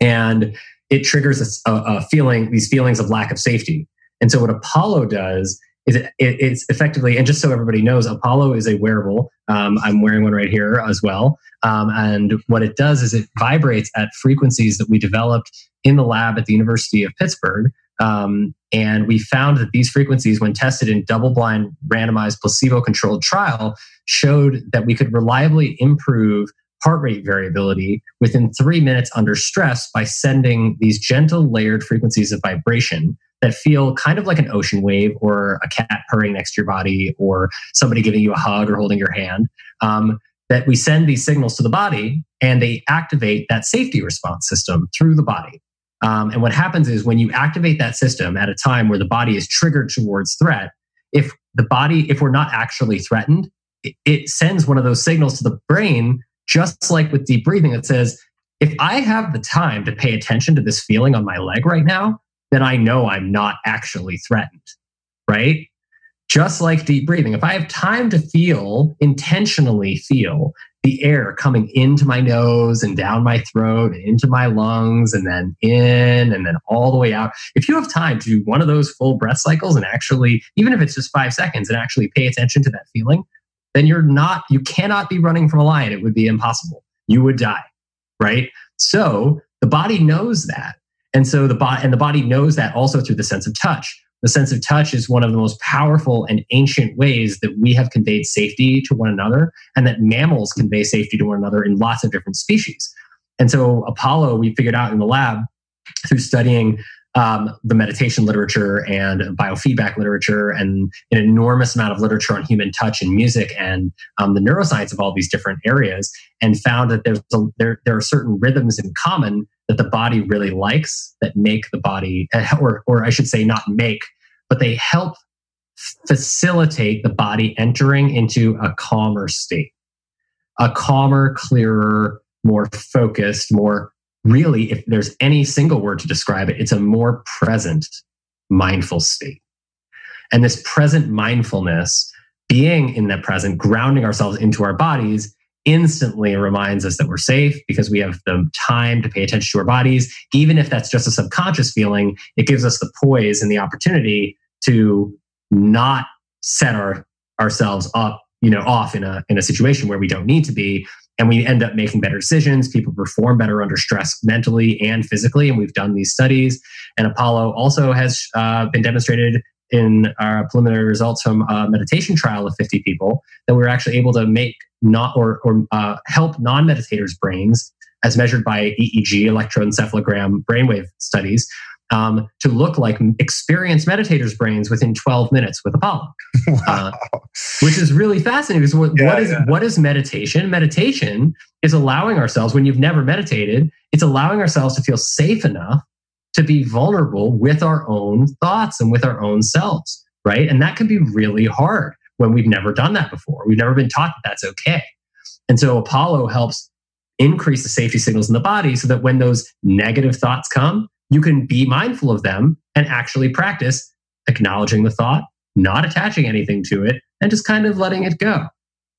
and it triggers a, a feeling, these feelings of lack of safety. And so what Apollo does is it, it, it's effectively, and just so everybody knows, Apollo is a wearable. Um, I'm wearing one right here as well. Um, and what it does is it vibrates at frequencies that we developed in the lab at the University of Pittsburgh. Um, and we found that these frequencies, when tested in double blind, randomized, placebo controlled trial, showed that we could reliably improve heart rate variability within three minutes under stress by sending these gentle layered frequencies of vibration that feel kind of like an ocean wave or a cat purring next to your body or somebody giving you a hug or holding your hand. Um, that we send these signals to the body and they activate that safety response system through the body. Um, and what happens is when you activate that system at a time where the body is triggered towards threat, if the body, if we're not actually threatened, it, sends one of those signals to the brain, just like with deep breathing, that says, if I have the time to pay attention to this feeling on my leg right now, then I know I'm not actually threatened, right? Just like deep breathing. If I have time to feel, intentionally feel the air coming into my nose and down my throat and into my lungs and then in and then all the way out. If you have time to do one of those full breath cycles and actually, even if it's just five seconds and actually pay attention to that feeling, then you're not, you cannot be running from a lion. It would be impossible. You would die, right? So the body knows that. And so the body and the body knows that also through the sense of touch. The sense of touch is one of the most powerful and ancient ways that we have conveyed safety to one another and that mammals convey safety to one another in lots of different species. And so Apollo, we figured out in the lab through studying um, the meditation literature and biofeedback literature and an enormous amount of literature on human touch and music and um, the neuroscience of all these different areas and found that there's a, there, there are certain rhythms in common that the body really likes that make the body, or, or I should say, not make, but they help facilitate the body entering into a calmer state, a calmer, clearer, more focused, more really, if there's any single word to describe it, it's a more present, mindful state. And this present mindfulness, being in the present, grounding ourselves into our bodies, instantly reminds us that we're safe because we have the time to pay attention to our bodies. Even if that's just a subconscious feeling, it gives us the poise and the opportunity to not set our ourselves up, you know, off in a in a situation where we don't need to be. And we end up making better decisions. People perform better under stress mentally and physically. And we've done these studies. And Apollo also has uh, been demonstrated in our preliminary results from a meditation trial of 50 people that we were actually able to make not or, or uh, help non-meditators brains as measured by eeg electroencephalogram brainwave studies um, to look like experienced meditators' brains within 12 minutes with Apollo, wow. uh, which is really fascinating. Because what, yeah, what is yeah. what is meditation? Meditation is allowing ourselves when you've never meditated. It's allowing ourselves to feel safe enough to be vulnerable with our own thoughts and with our own selves, right? And that can be really hard when we've never done that before. We've never been taught that that's okay. And so Apollo helps increase the safety signals in the body so that when those negative thoughts come, you can be mindful of them and actually practice acknowledging the thought, not attaching anything to it, and just kind of letting it go.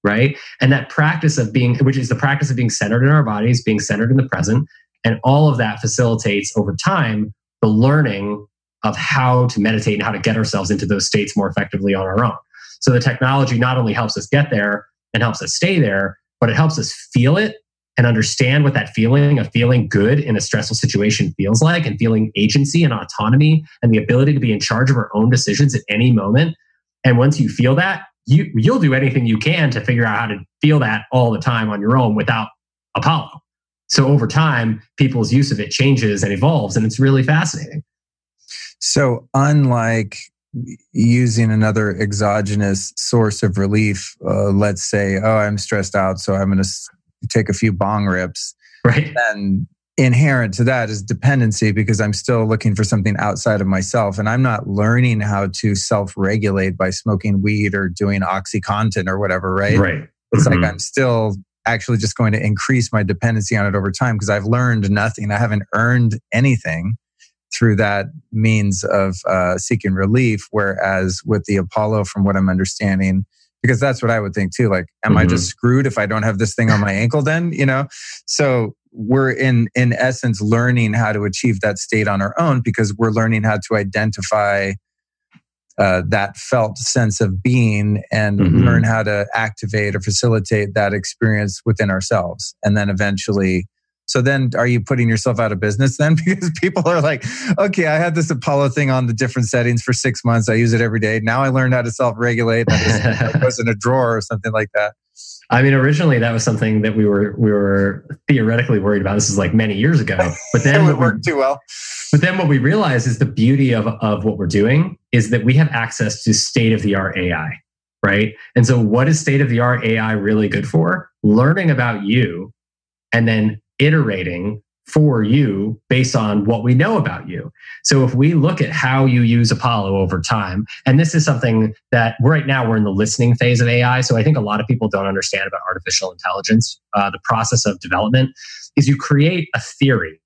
Right. And that practice of being, which is the practice of being centered in our bodies, being centered in the present, and all of that facilitates over time the learning of how to meditate and how to get ourselves into those states more effectively on our own. So the technology not only helps us get there and helps us stay there, but it helps us feel it and understand what that feeling of feeling good in a stressful situation feels like and feeling agency and autonomy and the ability to be in charge of our own decisions at any moment. And once you feel that, you, you'll do anything you can to figure out how to feel that all the time on your own without Apollo. So over time, people's use of it changes and evolves, and it's really fascinating. So, unlike using another exogenous source of relief, uh, let's say, oh, I'm stressed out, so I'm going to take a few bong rips. Right. And inherent to that is dependency because I'm still looking for something outside of myself. And I'm not learning how to self regulate by smoking weed or doing Oxycontin or whatever, right? Right. It's mm-hmm. like I'm still actually just going to increase my dependency on it over time because I've learned nothing. I haven't earned anything through that means of uh, seeking relief. Whereas with the Apollo, from what I'm understanding, because that's what I would think too. Like, am mm-hmm. I just screwed if I don't have this thing on my ankle? Then you know, so we're in in essence learning how to achieve that state on our own because we're learning how to identify uh, that felt sense of being and mm-hmm. learn how to activate or facilitate that experience within ourselves. And then eventually, so then are you putting yourself out of business then? Because people are like, okay, I had this Apollo thing on the different settings for six months. I use it every day. Now I learned how to self regulate. It goes in a drawer or something like that. I mean, originally that was something that we were we were theoretically worried about. This is like many years ago, but then it worked too well. But then what we realize is the beauty of of what we're doing is that we have access to state of the art AI, right? And so, what is state of the art AI really good for? Learning about you, and then iterating for you based on what we know about you. So if we look at how you use Apollo over time, and this is something that right now we're in the listening phase of AI. So I think a lot of people don't understand about artificial intelligence. Uh, the process of development is you create a theory.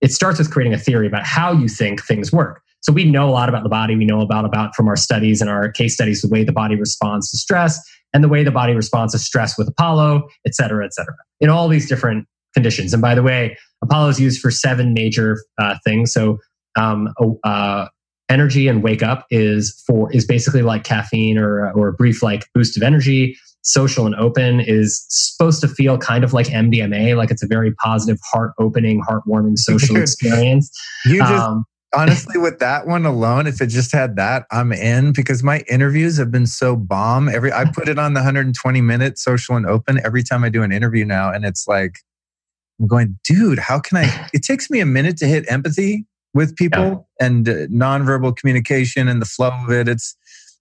It starts with creating a theory about how you think things work. So we know a lot about the body. We know about about from our studies and our case studies the way the body responds to stress and the way the body responds to stress with Apollo, et cetera, et cetera. In all these different conditions. And by the way, Apollo is used for seven major uh, things. So um, uh, energy and wake up is for is basically like caffeine or or a brief like boost of energy. Social and open is supposed to feel kind of like MDMA, like it's a very positive, heart opening, heartwarming social experience. You just um, honestly with that one alone if it just had that i'm in because my interviews have been so bomb every i put it on the 120 minute social and open every time i do an interview now and it's like I'm going, dude, how can I? It takes me a minute to hit empathy with people yeah. and uh, nonverbal communication and the flow of it. It's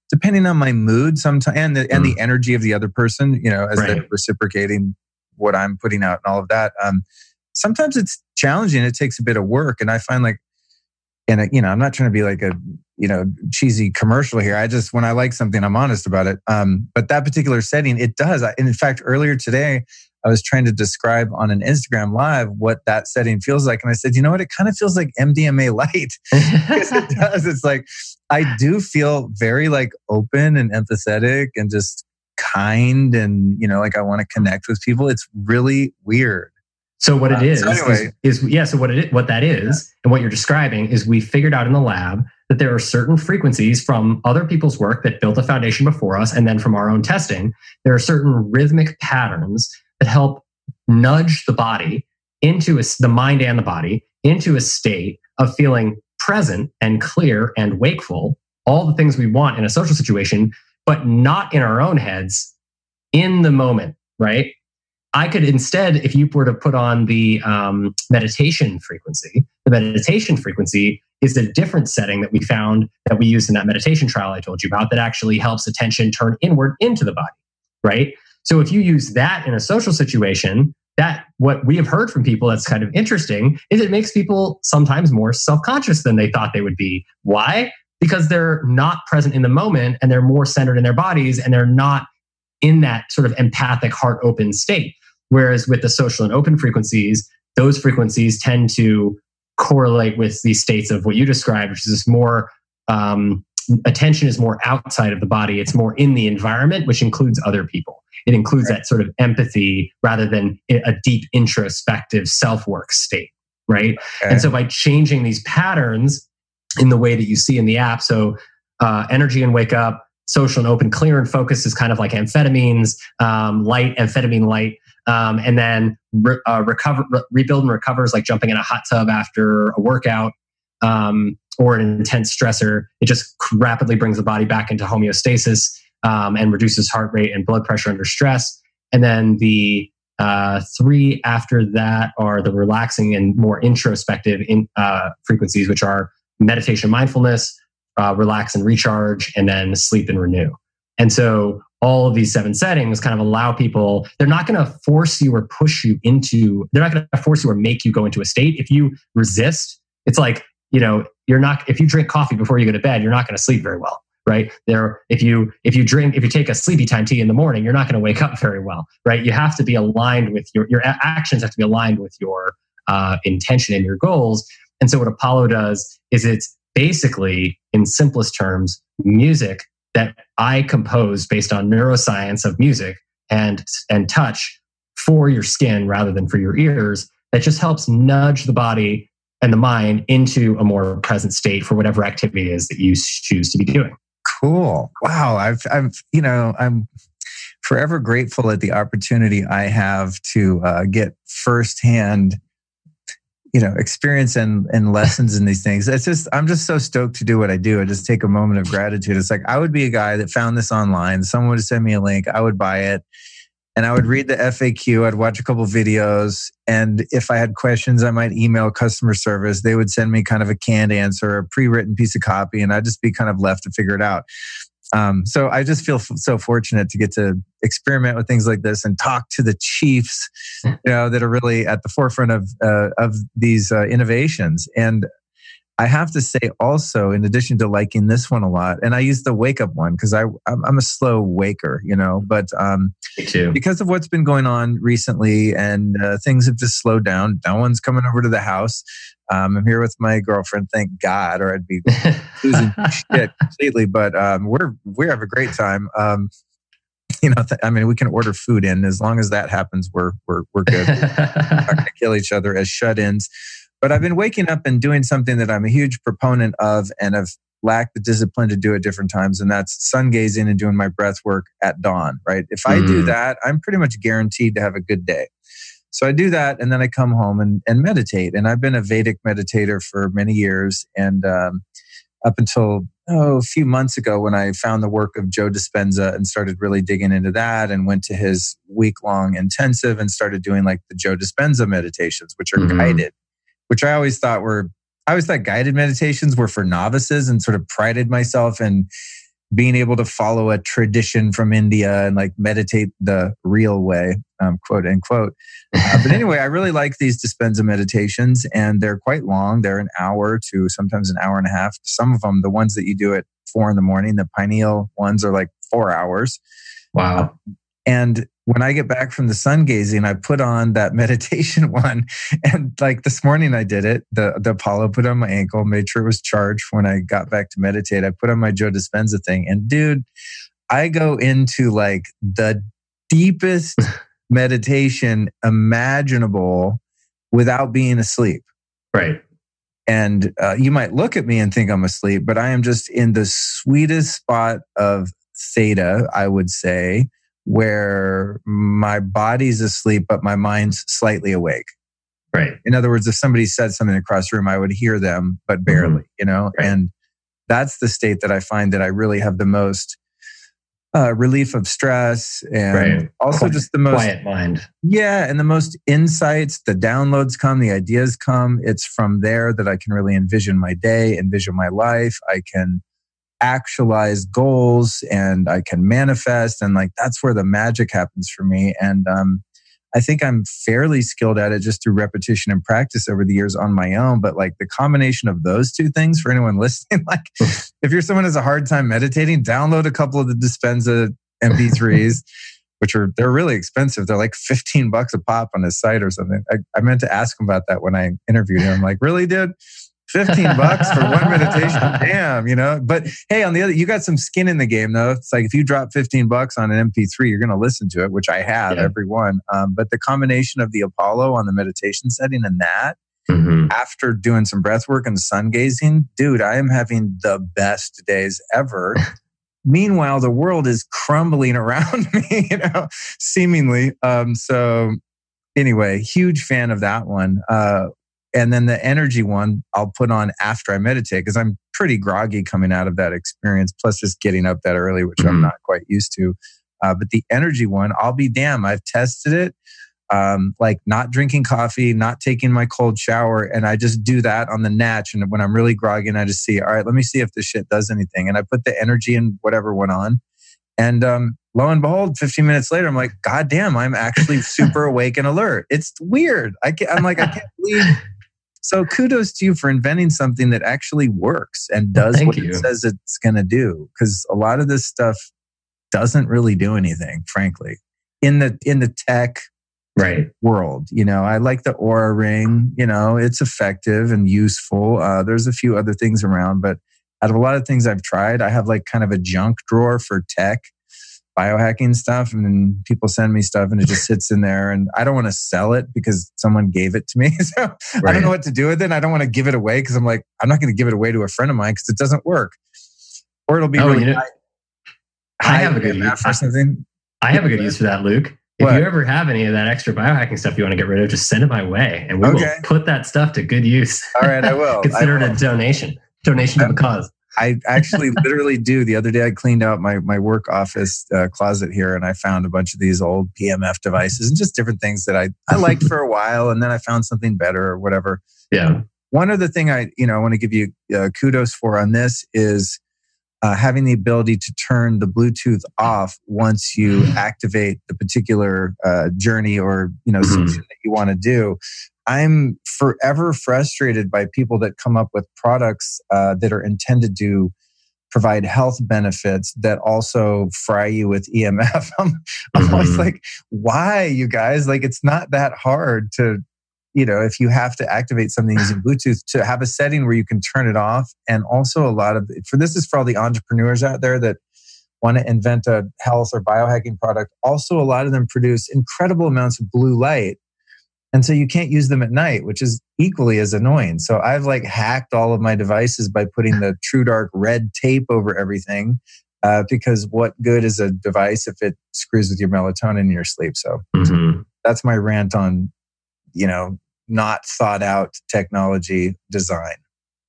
depending on my mood sometimes and the, mm. and the energy of the other person, you know, as right. they're reciprocating what I'm putting out and all of that. Um, sometimes it's challenging. It takes a bit of work. And I find like, and uh, you know, I'm not trying to be like a, you know, cheesy commercial here. I just, when I like something, I'm honest about it. Um, but that particular setting, it does. And in fact, earlier today, I was trying to describe on an Instagram live what that setting feels like. And I said, you know what? It kind of feels like MDMA light. because it does. It's like, I do feel very like open and empathetic and just kind and, you know, like I want to connect with people. It's really weird. So what it is, uh, is, so anyway. is, is, yeah. So what it what that is, and what you're describing is we figured out in the lab that there are certain frequencies from other people's work that built a foundation before us, and then from our own testing, there are certain rhythmic patterns that help nudge the body into a, the mind and the body into a state of feeling present and clear and wakeful all the things we want in a social situation, but not in our own heads in the moment, right? I could instead, if you were to put on the um, meditation frequency, the meditation frequency is a different setting that we found that we used in that meditation trial I told you about that actually helps attention turn inward into the body, right? So if you use that in a social situation, that what we have heard from people that's kind of interesting is it makes people sometimes more self-conscious than they thought they would be. Why? Because they're not present in the moment and they're more centered in their bodies and they're not in that sort of empathic heart open state. Whereas with the social and open frequencies, those frequencies tend to correlate with these states of what you described, which is more um, attention is more outside of the body. It's more in the environment, which includes other people. It includes right. that sort of empathy rather than a deep introspective self work state, right? Okay. And so by changing these patterns in the way that you see in the app, so uh, energy and wake up, social and open, clear and focus is kind of like amphetamines, um, light, amphetamine light. Um, and then re- uh, recover, re- rebuild and recover is like jumping in a hot tub after a workout um, or an intense stressor. It just rapidly brings the body back into homeostasis um, and reduces heart rate and blood pressure under stress. And then the uh, three after that are the relaxing and more introspective in, uh, frequencies, which are meditation, mindfulness, uh, relax and recharge, and then sleep and renew. And so all of these seven settings kind of allow people, they're not going to force you or push you into, they're not going to force you or make you go into a state. If you resist, it's like, you know, you're not, if you drink coffee before you go to bed, you're not going to sleep very well right? There if you if you drink if you take a sleepy time tea in the morning you're not going to wake up very well right? You have to be aligned with your your actions have to be aligned with your uh, intention and your goals. And so what apollo does is it's basically in simplest terms music that I compose based on neuroscience of music and and touch for your skin rather than for your ears that just helps nudge the body and the mind into a more present state for whatever activity it is that you choose to be doing. Cool. Wow. I've I've you know, I'm forever grateful at the opportunity I have to uh, get firsthand you know experience and and lessons in these things. It's just i'm just so stoked to do what i do. I just take a moment of gratitude. It's like i would be a guy that found this online. Someone would send me a link. I would buy it and i would read the faq i'd watch a couple videos and if i had questions i might email customer service they would send me kind of a canned answer a pre-written piece of copy and i'd just be kind of left to figure it out um, so I just feel f- so fortunate to get to experiment with things like this and talk to the chiefs, you know, that are really at the forefront of uh, of these uh, innovations. And I have to say also, in addition to liking this one a lot, and I use the wake up one because I I'm, I'm, a slow waker, you know, but um, because of what's been going on recently and uh, things have just slowed down. No one's coming over to the house. Um, I'm here with my girlfriend, thank God, or I'd be losing shit completely. But um, we're we have a great time. Um, you know, th- I mean, we can order food in as long as that happens. We're we're we're good. we're not going to kill each other as shut-ins. But I've been waking up and doing something that I'm a huge proponent of and have lacked the discipline to do at different times. And that's sun gazing and doing my breath work at dawn, right? If I mm. do that, I'm pretty much guaranteed to have a good day. So I do that and then I come home and, and meditate. And I've been a Vedic meditator for many years. And um, up until oh, a few months ago when I found the work of Joe Dispenza and started really digging into that and went to his week long intensive and started doing like the Joe Dispenza meditations, which are mm-hmm. guided which I always thought were, I always thought guided meditations were for novices and sort of prided myself in being able to follow a tradition from India and like meditate the real way, um, quote unquote. Uh, but anyway, I really like these Dispenza meditations and they're quite long. They're an hour to sometimes an hour and a half. Some of them, the ones that you do at four in the morning, the pineal ones are like four hours. Wow. Uh, and when I get back from the sun gazing, I put on that meditation one. And like this morning I did it. The the Apollo put on my ankle, made sure it was charged when I got back to meditate. I put on my Joe Dispenza thing. And dude, I go into like the deepest meditation imaginable without being asleep. Right. And uh, you might look at me and think I'm asleep, but I am just in the sweetest spot of theta, I would say, where my body's asleep, but my mind's slightly awake. Right. In other words, if somebody said something across the room, I would hear them, but mm-hmm. barely, mm-hmm. you know? Right. And that's the state that I find that I really have the most uh, relief of stress and right. also quiet, just the most quiet mind. Yeah, and the most insights, the downloads come, the ideas come. It's from there that I can really envision my day, envision my life. I can actualize goals and I can manifest, and like that's where the magic happens for me. And um, I think I'm fairly skilled at it just through repetition and practice over the years on my own. But like the combination of those two things for anyone listening, like if you're someone who has a hard time meditating, download a couple of the Dispenza MP3s, which are they're really expensive. They're like 15 bucks a pop on his site or something. I, I meant to ask him about that when I interviewed him. I'm like, really, dude? 15 bucks for one meditation. Damn, you know. But hey, on the other, you got some skin in the game though. It's like if you drop 15 bucks on an MP3, you're going to listen to it, which I have yeah. every one. Um, but the combination of the Apollo on the meditation setting and that mm-hmm. after doing some breath work and sun gazing, dude, I am having the best days ever. Meanwhile, the world is crumbling around me, you know, seemingly. Um, so anyway, huge fan of that one. Uh, and then the energy one I'll put on after I meditate because I'm pretty groggy coming out of that experience, plus just getting up that early, which mm-hmm. I'm not quite used to. Uh, but the energy one, I'll be damn, I've tested it. Um, like not drinking coffee, not taking my cold shower, and I just do that on the natch. And when I'm really groggy, and I just see, all right, let me see if this shit does anything. And I put the energy in whatever went on, and um, lo and behold, 15 minutes later, I'm like, God damn, I'm actually super awake and alert. It's weird. I can't, I'm like, I can't believe so kudos to you for inventing something that actually works and does what you. it says it's going to do. Because a lot of this stuff doesn't really do anything, frankly, in the in the tech right world. You know, I like the Oura ring. You know, it's effective and useful. Uh, there's a few other things around, but out of a lot of things I've tried, I have like kind of a junk drawer for tech biohacking stuff and then people send me stuff and it just sits in there and I don't want to sell it because someone gave it to me. So right. I don't know what to do with it. I don't want to give it away because I'm like, I'm not going to give it away to a friend of mine because it doesn't work. Or it'll be oh, really you know, high, I have a good use for something. I have a good use for that, Luke. If what? you ever have any of that extra biohacking stuff you want to get rid of, just send it my way and we okay. will put that stuff to good use. All right, I will. Consider I will. it a donation. Donation to the cause. I actually literally do. The other day, I cleaned out my my work office uh, closet here, and I found a bunch of these old PMF devices and just different things that I I liked for a while, and then I found something better or whatever. Yeah. One other thing I you know I want to give you uh, kudos for on this is uh, having the ability to turn the Bluetooth off once you activate the particular uh, journey or you know mm-hmm. that you want to do. I'm forever frustrated by people that come up with products uh, that are intended to provide health benefits that also fry you with EMF. I'm, mm-hmm. always like, why, you guys? Like, it's not that hard to, you know, if you have to activate something using Bluetooth, to have a setting where you can turn it off. And also, a lot of for this is for all the entrepreneurs out there that want to invent a health or biohacking product. Also, a lot of them produce incredible amounts of blue light and so you can't use them at night, which is equally as annoying. So I've like hacked all of my devices by putting the true dark red tape over everything. Uh, because what good is a device if it screws with your melatonin in your sleep? So mm-hmm. that's my rant on, you know, not thought out technology design.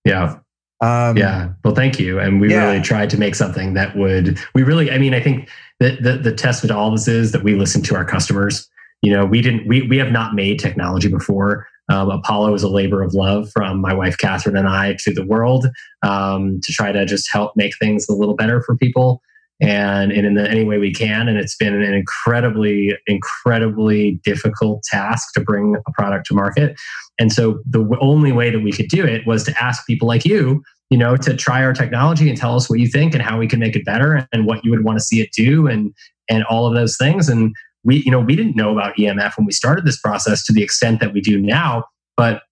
Yeah. Um, yeah. Well, thank you. And we yeah. really tried to make something that would, we really, I mean, I think that the, the test with all this is that we listen to our customers you know we didn't we, we have not made technology before. Um, apollo is a labor of love from my wife catherine and i to the world um, to try to just help make things a little better for people and, and in the, any way we can. And it's been an incredibly incredibly difficult task to bring a product to market. And so the only way that we could do it was to ask people like you you know to try our technology and tell us what you think and how we can make it better and what you would want to see it do and and all of those things. And we you know we didn't know about EMF when we started this process to the extent that we do now, but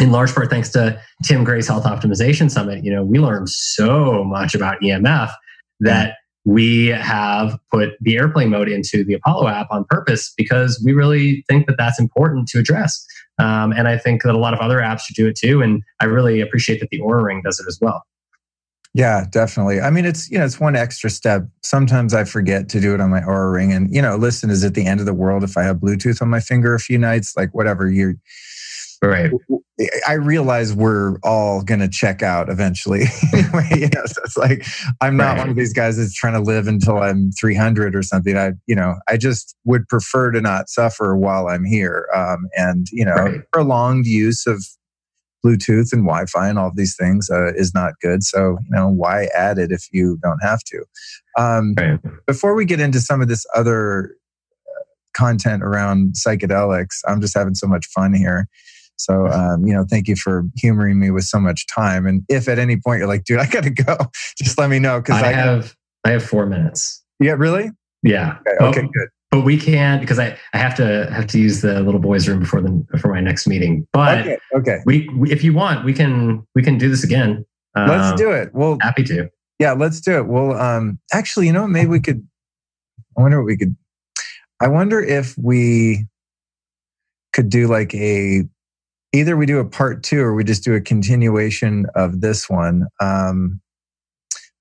in large part thanks to Tim Gray's Health Optimization Summit, you know, we learned so much about EMF that we have put the airplane mode into the Apollo app on purpose because we really think that that's important to address. Um, and I think that a lot of other apps should do it too. And I really appreciate that the Oura Ring does it as well. Yeah, definitely. I mean, it's you know, it's one extra step. Sometimes I forget to do it on my Oura ring, and you know, listen, is it the end of the world if I have Bluetooth on my finger a few nights? Like whatever, you're. Right. I realize we're all going to check out eventually. anyway, you know, so it's like I'm not right. one of these guys that's trying to live until I'm 300 or something. I, you know, I just would prefer to not suffer while I'm here. Um, and you know, right. prolonged use of Bluetooth and Wi-Fi and all these things uh, is not good. So you know, why add it if you don't have to? Um, right. Before we get into some of this other uh, content around psychedelics, I'm just having so much fun here. So, um, you know, thank you for humoring me with so much time. And if at any point you're like, dude, I got to go, just let me know. Cause I, I have, I have four minutes. Yeah, really? Yeah. Okay, okay good. But we can't because I, I have to have to use the little boys room before the for my next meeting. But okay, okay. We, we if you want, we can we can do this again. let's um, do it. Well, happy to. Yeah, let's do it. Well, um, actually, you know, maybe we could. I wonder what we could. I wonder if we could do like a either we do a part two or we just do a continuation of this one. Um,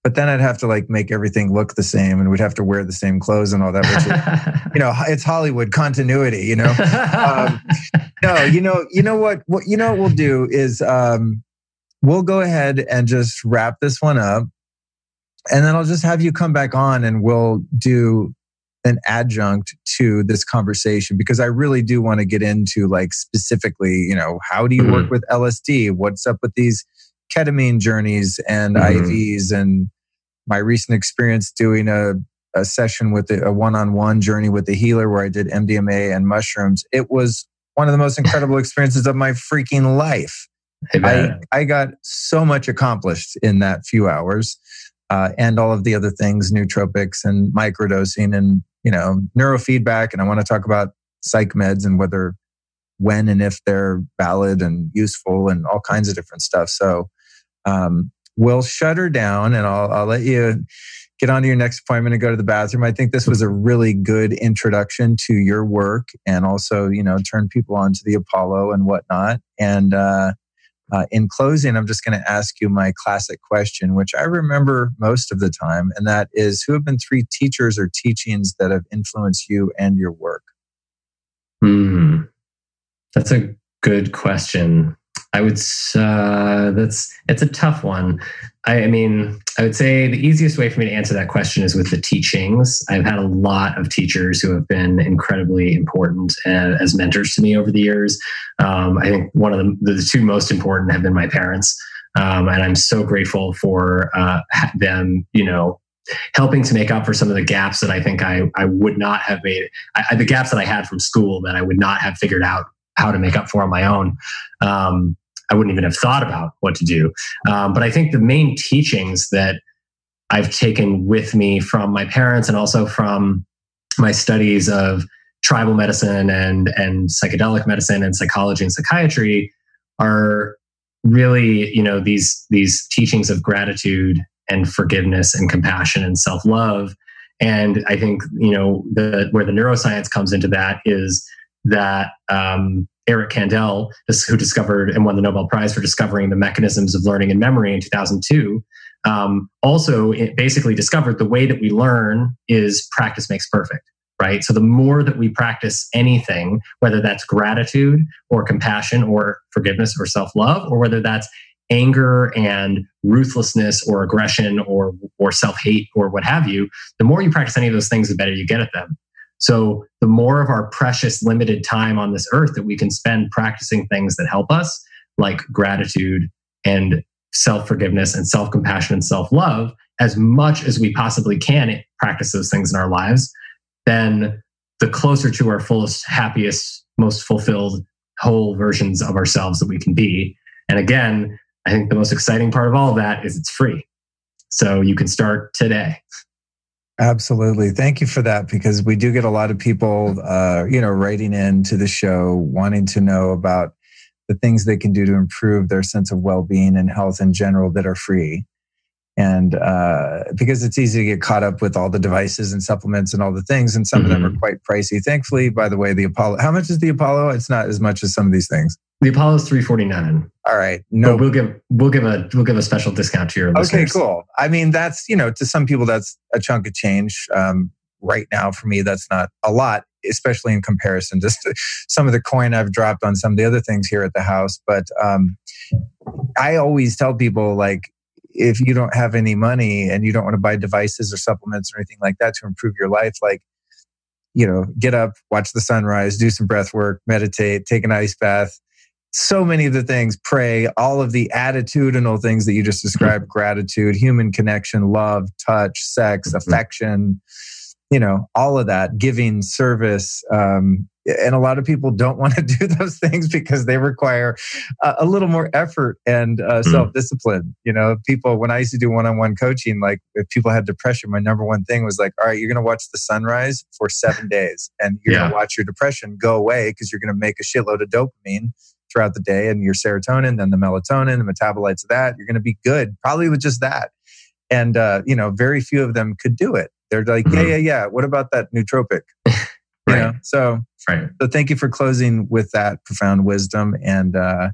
but then I'd have to like make everything look the same and we'd have to wear the same clothes and all that. Which is, you know, it's Hollywood continuity, you know? Um, no, you know, you know what, what, you know, what we'll do is, um, we'll go ahead and just wrap this one up and then I'll just have you come back on and we'll do an adjunct to this conversation because I really do want to get into like specifically, you know, how do you mm-hmm. work with LSD? What's up with these ketamine journeys and mm-hmm. IVs and my recent experience doing a, a session with a one-on-one journey with the healer where I did MDMA and mushrooms. It was one of the most incredible experiences of my freaking life. I, I got so much accomplished in that few hours. Uh, and all of the other things, nootropics and microdosing and you know, neurofeedback. And I want to talk about psych meds and whether, when and if they're valid and useful and all kinds of different stuff. So, um, we'll shut her down and I'll, I'll let you get on to your next appointment and go to the bathroom. I think this was a really good introduction to your work and also, you know, turn people on to the Apollo and whatnot. And, uh, uh, in closing, I'm just going to ask you my classic question, which I remember most of the time, and that is who have been three teachers or teachings that have influenced you and your work? Hmm. That's a good question. I would. Uh, that's it's a tough one. I, I, mean, I would say the easiest way for me to answer that question is with the teachings. I've had a lot of teachers who have been incredibly important uh, as mentors to me over the years. Um, I think one of the, the two most important have been my parents, um, and I'm so grateful for uh, them. You know, helping to make up for some of the gaps that I think I, I would not have made, I, the gaps that I had from school that I would not have figured out how to make up for on my own. Um, I wouldn't even have thought about what to do. Um, but I think the main teachings that I've taken with me from my parents and also from my studies of tribal medicine and and psychedelic medicine and psychology and psychiatry are really you know these these teachings of gratitude and forgiveness and compassion and self-love and i think you know the where the neuroscience comes into that is that um, Eric Kandel, who discovered and won the Nobel Prize for discovering the mechanisms of learning and memory in 2002, um, also basically discovered the way that we learn is practice makes perfect, right? So the more that we practice anything, whether that's gratitude or compassion or forgiveness or self love, or whether that's anger and ruthlessness or aggression or or self hate or what have you, the more you practice any of those things, the better you get at them. So the more of our precious limited time on this earth that we can spend practicing things that help us, like gratitude and self forgiveness and self compassion and self love, as much as we possibly can practice those things in our lives, then the closer to our fullest, happiest, most fulfilled, whole versions of ourselves that we can be. And again, I think the most exciting part of all of that is it's free. So you can start today. Absolutely. Thank you for that because we do get a lot of people, uh, you know, writing in to the show wanting to know about the things they can do to improve their sense of well being and health in general that are free and uh, because it's easy to get caught up with all the devices and supplements and all the things and some mm-hmm. of them are mm-hmm. quite pricey thankfully by the way the apollo how much is the apollo it's not as much as some of these things the apollo is 349 all right no but we'll give we'll give a we'll give a special discount to your listeners. okay cool i mean that's you know to some people that's a chunk of change um, right now for me that's not a lot especially in comparison to some of the coin I've dropped on some of the other things here at the house. But um, I always tell people like, if you don't have any money and you don't want to buy devices or supplements or anything like that to improve your life, like, you know, get up, watch the sunrise, do some breath work, meditate, take an ice bath, so many of the things pray all of the attitudinal things that you just described mm-hmm. gratitude human connection love touch sex mm-hmm. affection you know all of that giving service um, and a lot of people don't want to do those things because they require a, a little more effort and uh, mm-hmm. self-discipline you know people when i used to do one-on-one coaching like if people had depression my number one thing was like all right you're going to watch the sunrise for seven days and you're yeah. going to watch your depression go away because you're going to make a shitload of dopamine throughout the day and your serotonin, then the melatonin, the metabolites of that, you're going to be good probably with just that. And, uh, you know, very few of them could do it. They're like, mm-hmm. yeah, yeah, yeah. What about that nootropic? right. You know? So, right. so thank you for closing with that profound wisdom. And, uh,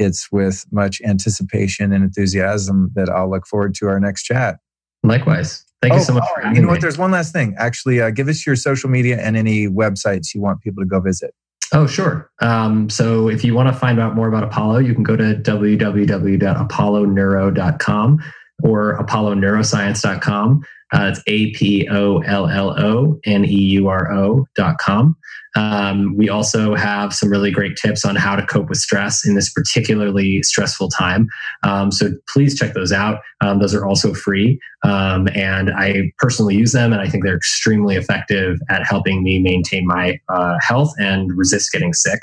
it's with much anticipation and enthusiasm that I'll look forward to our next chat. Likewise. Thank oh, you so much. Oh, you know what? There's one last thing. Actually, uh, give us your social media and any websites you want people to go visit. Oh, sure. Um, so if you want to find out more about Apollo, you can go to www.apolloneuro.com or apolloneuroscience.com. Uh, it's A P O L L O N E U R O dot com. Um, we also have some really great tips on how to cope with stress in this particularly stressful time. Um, so please check those out. Um, those are also free. Um, and I personally use them, and I think they're extremely effective at helping me maintain my uh, health and resist getting sick.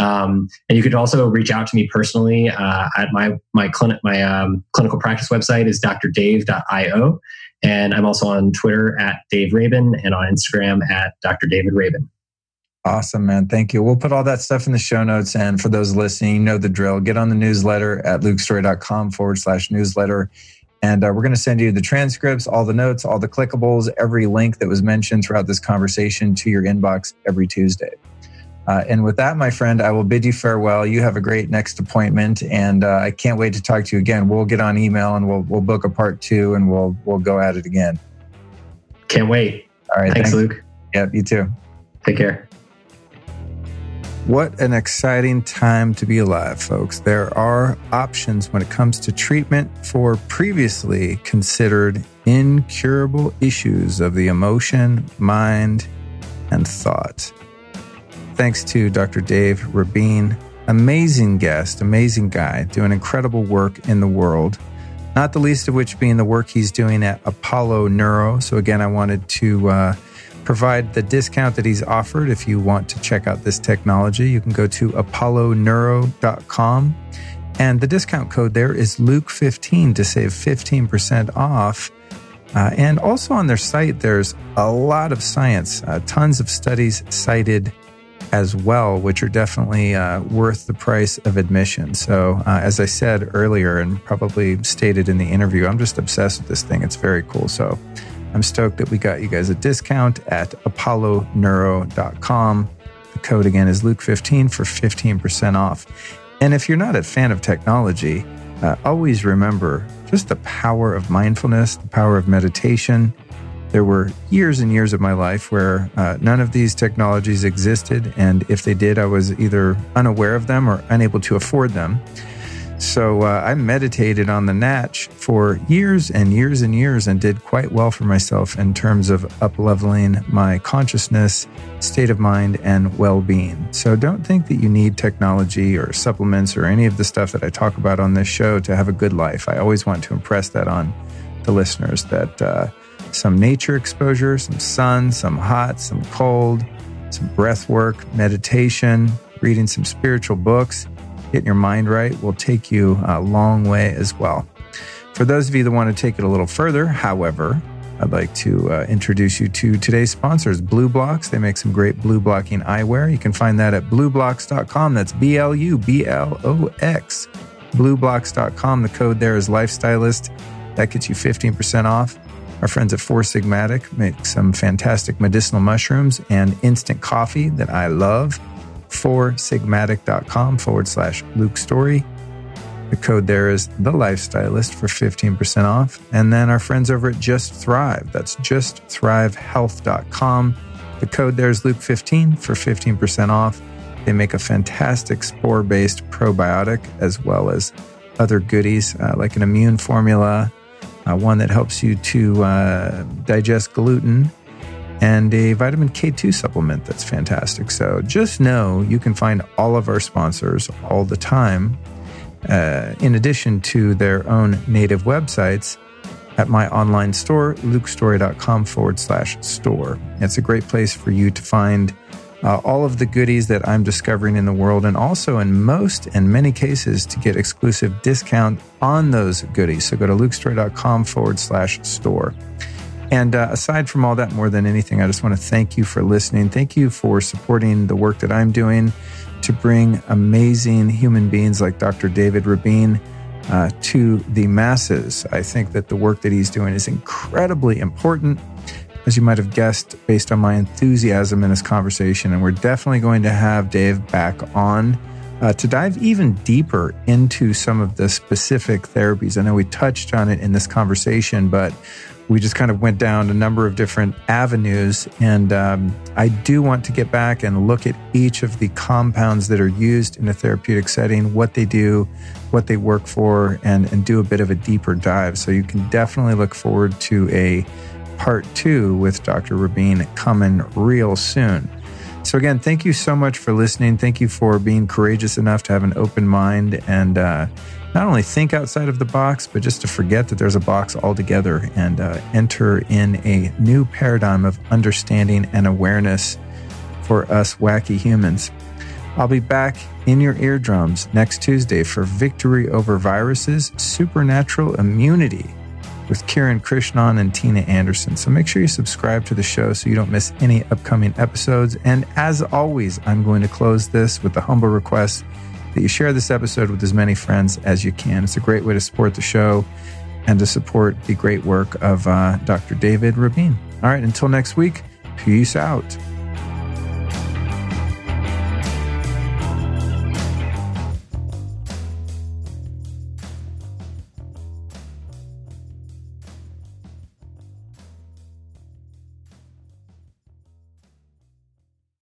Um, and you could also reach out to me personally uh, at my my clinic my um, clinical practice website is drdave.io, and I'm also on Twitter at Dave Rabin and on Instagram at Dr. David Rabin. Awesome, man. Thank you. We'll put all that stuff in the show notes. And for those listening, you know the drill. Get on the newsletter at lukestory.com forward slash newsletter. And uh, we're going to send you the transcripts, all the notes, all the clickables, every link that was mentioned throughout this conversation to your inbox every Tuesday. Uh, and with that, my friend, I will bid you farewell. You have a great next appointment, and uh, I can't wait to talk to you again. We'll get on email and we'll we'll book a part two, and we'll we'll go at it again. Can't wait. All right, thanks, thanks. Luke. Yep, you too. Take care. What an exciting time to be alive, folks. There are options when it comes to treatment for previously considered incurable issues of the emotion, mind, and thought. Thanks to Dr. Dave Rabin, amazing guest, amazing guy, doing incredible work in the world, not the least of which being the work he's doing at Apollo Neuro. So, again, I wanted to. Uh, provide the discount that he's offered if you want to check out this technology. You can go to apolloneuro.com and the discount code there is Luke15 to save 15% off. Uh, and also on their site, there's a lot of science, uh, tons of studies cited as well, which are definitely uh, worth the price of admission. So, uh, as I said earlier and probably stated in the interview, I'm just obsessed with this thing. It's very cool. So, I'm stoked that we got you guys a discount at apolloneuro.com. The code again is Luke15 for 15% off. And if you're not a fan of technology, uh, always remember just the power of mindfulness, the power of meditation. There were years and years of my life where uh, none of these technologies existed. And if they did, I was either unaware of them or unable to afford them. So uh, I meditated on the Natch for years and years and years and did quite well for myself in terms of up leveling my consciousness, state of mind, and well being. So don't think that you need technology or supplements or any of the stuff that I talk about on this show to have a good life. I always want to impress that on the listeners that uh, some nature exposure, some sun, some hot, some cold, some breath work, meditation, reading some spiritual books getting your mind right will take you a long way as well. For those of you that want to take it a little further, however, I'd like to uh, introduce you to today's sponsors, BLUblox. They make some great blue blocking eyewear. You can find that at blublox.com. That's B L U B L O X. blublox.com. The code there is Lifestylist. That gets you 15% off. Our friends at Four Sigmatic make some fantastic medicinal mushrooms and instant coffee that I love sigmatic.com forward slash Luke Story. The code there is the lifestylist for 15% off. And then our friends over at Just Thrive. That's justthrivehealth.com. The code there is Luke15 for 15% off. They make a fantastic spore based probiotic as well as other goodies uh, like an immune formula, uh, one that helps you to uh, digest gluten, and a vitamin K2 supplement that's fantastic. So just know you can find all of our sponsors all the time, uh, in addition to their own native websites at my online store, lukestory.com forward slash store. It's a great place for you to find uh, all of the goodies that I'm discovering in the world, and also in most and many cases to get exclusive discount on those goodies. So go to lukestory.com forward slash store. And uh, aside from all that, more than anything, I just want to thank you for listening. Thank you for supporting the work that I'm doing to bring amazing human beings like Dr. David Rabin uh, to the masses. I think that the work that he's doing is incredibly important as you might have guessed, based on my enthusiasm in this conversation. And we're definitely going to have Dave back on uh, to dive even deeper into some of the specific therapies. I know we touched on it in this conversation, but we just kind of went down a number of different avenues. And um, I do want to get back and look at each of the compounds that are used in a therapeutic setting, what they do, what they work for, and, and do a bit of a deeper dive. So you can definitely look forward to a part two with Dr. Rabin coming real soon. So, again, thank you so much for listening. Thank you for being courageous enough to have an open mind and uh, not only think outside of the box, but just to forget that there's a box altogether and uh, enter in a new paradigm of understanding and awareness for us wacky humans. I'll be back in your eardrums next Tuesday for Victory Over Viruses Supernatural Immunity with Kiran Krishnan and Tina Anderson. So make sure you subscribe to the show so you don't miss any upcoming episodes. And as always, I'm going to close this with the humble request that you share this episode with as many friends as you can. It's a great way to support the show and to support the great work of uh, Dr. David Rabin. All right, until next week, peace out.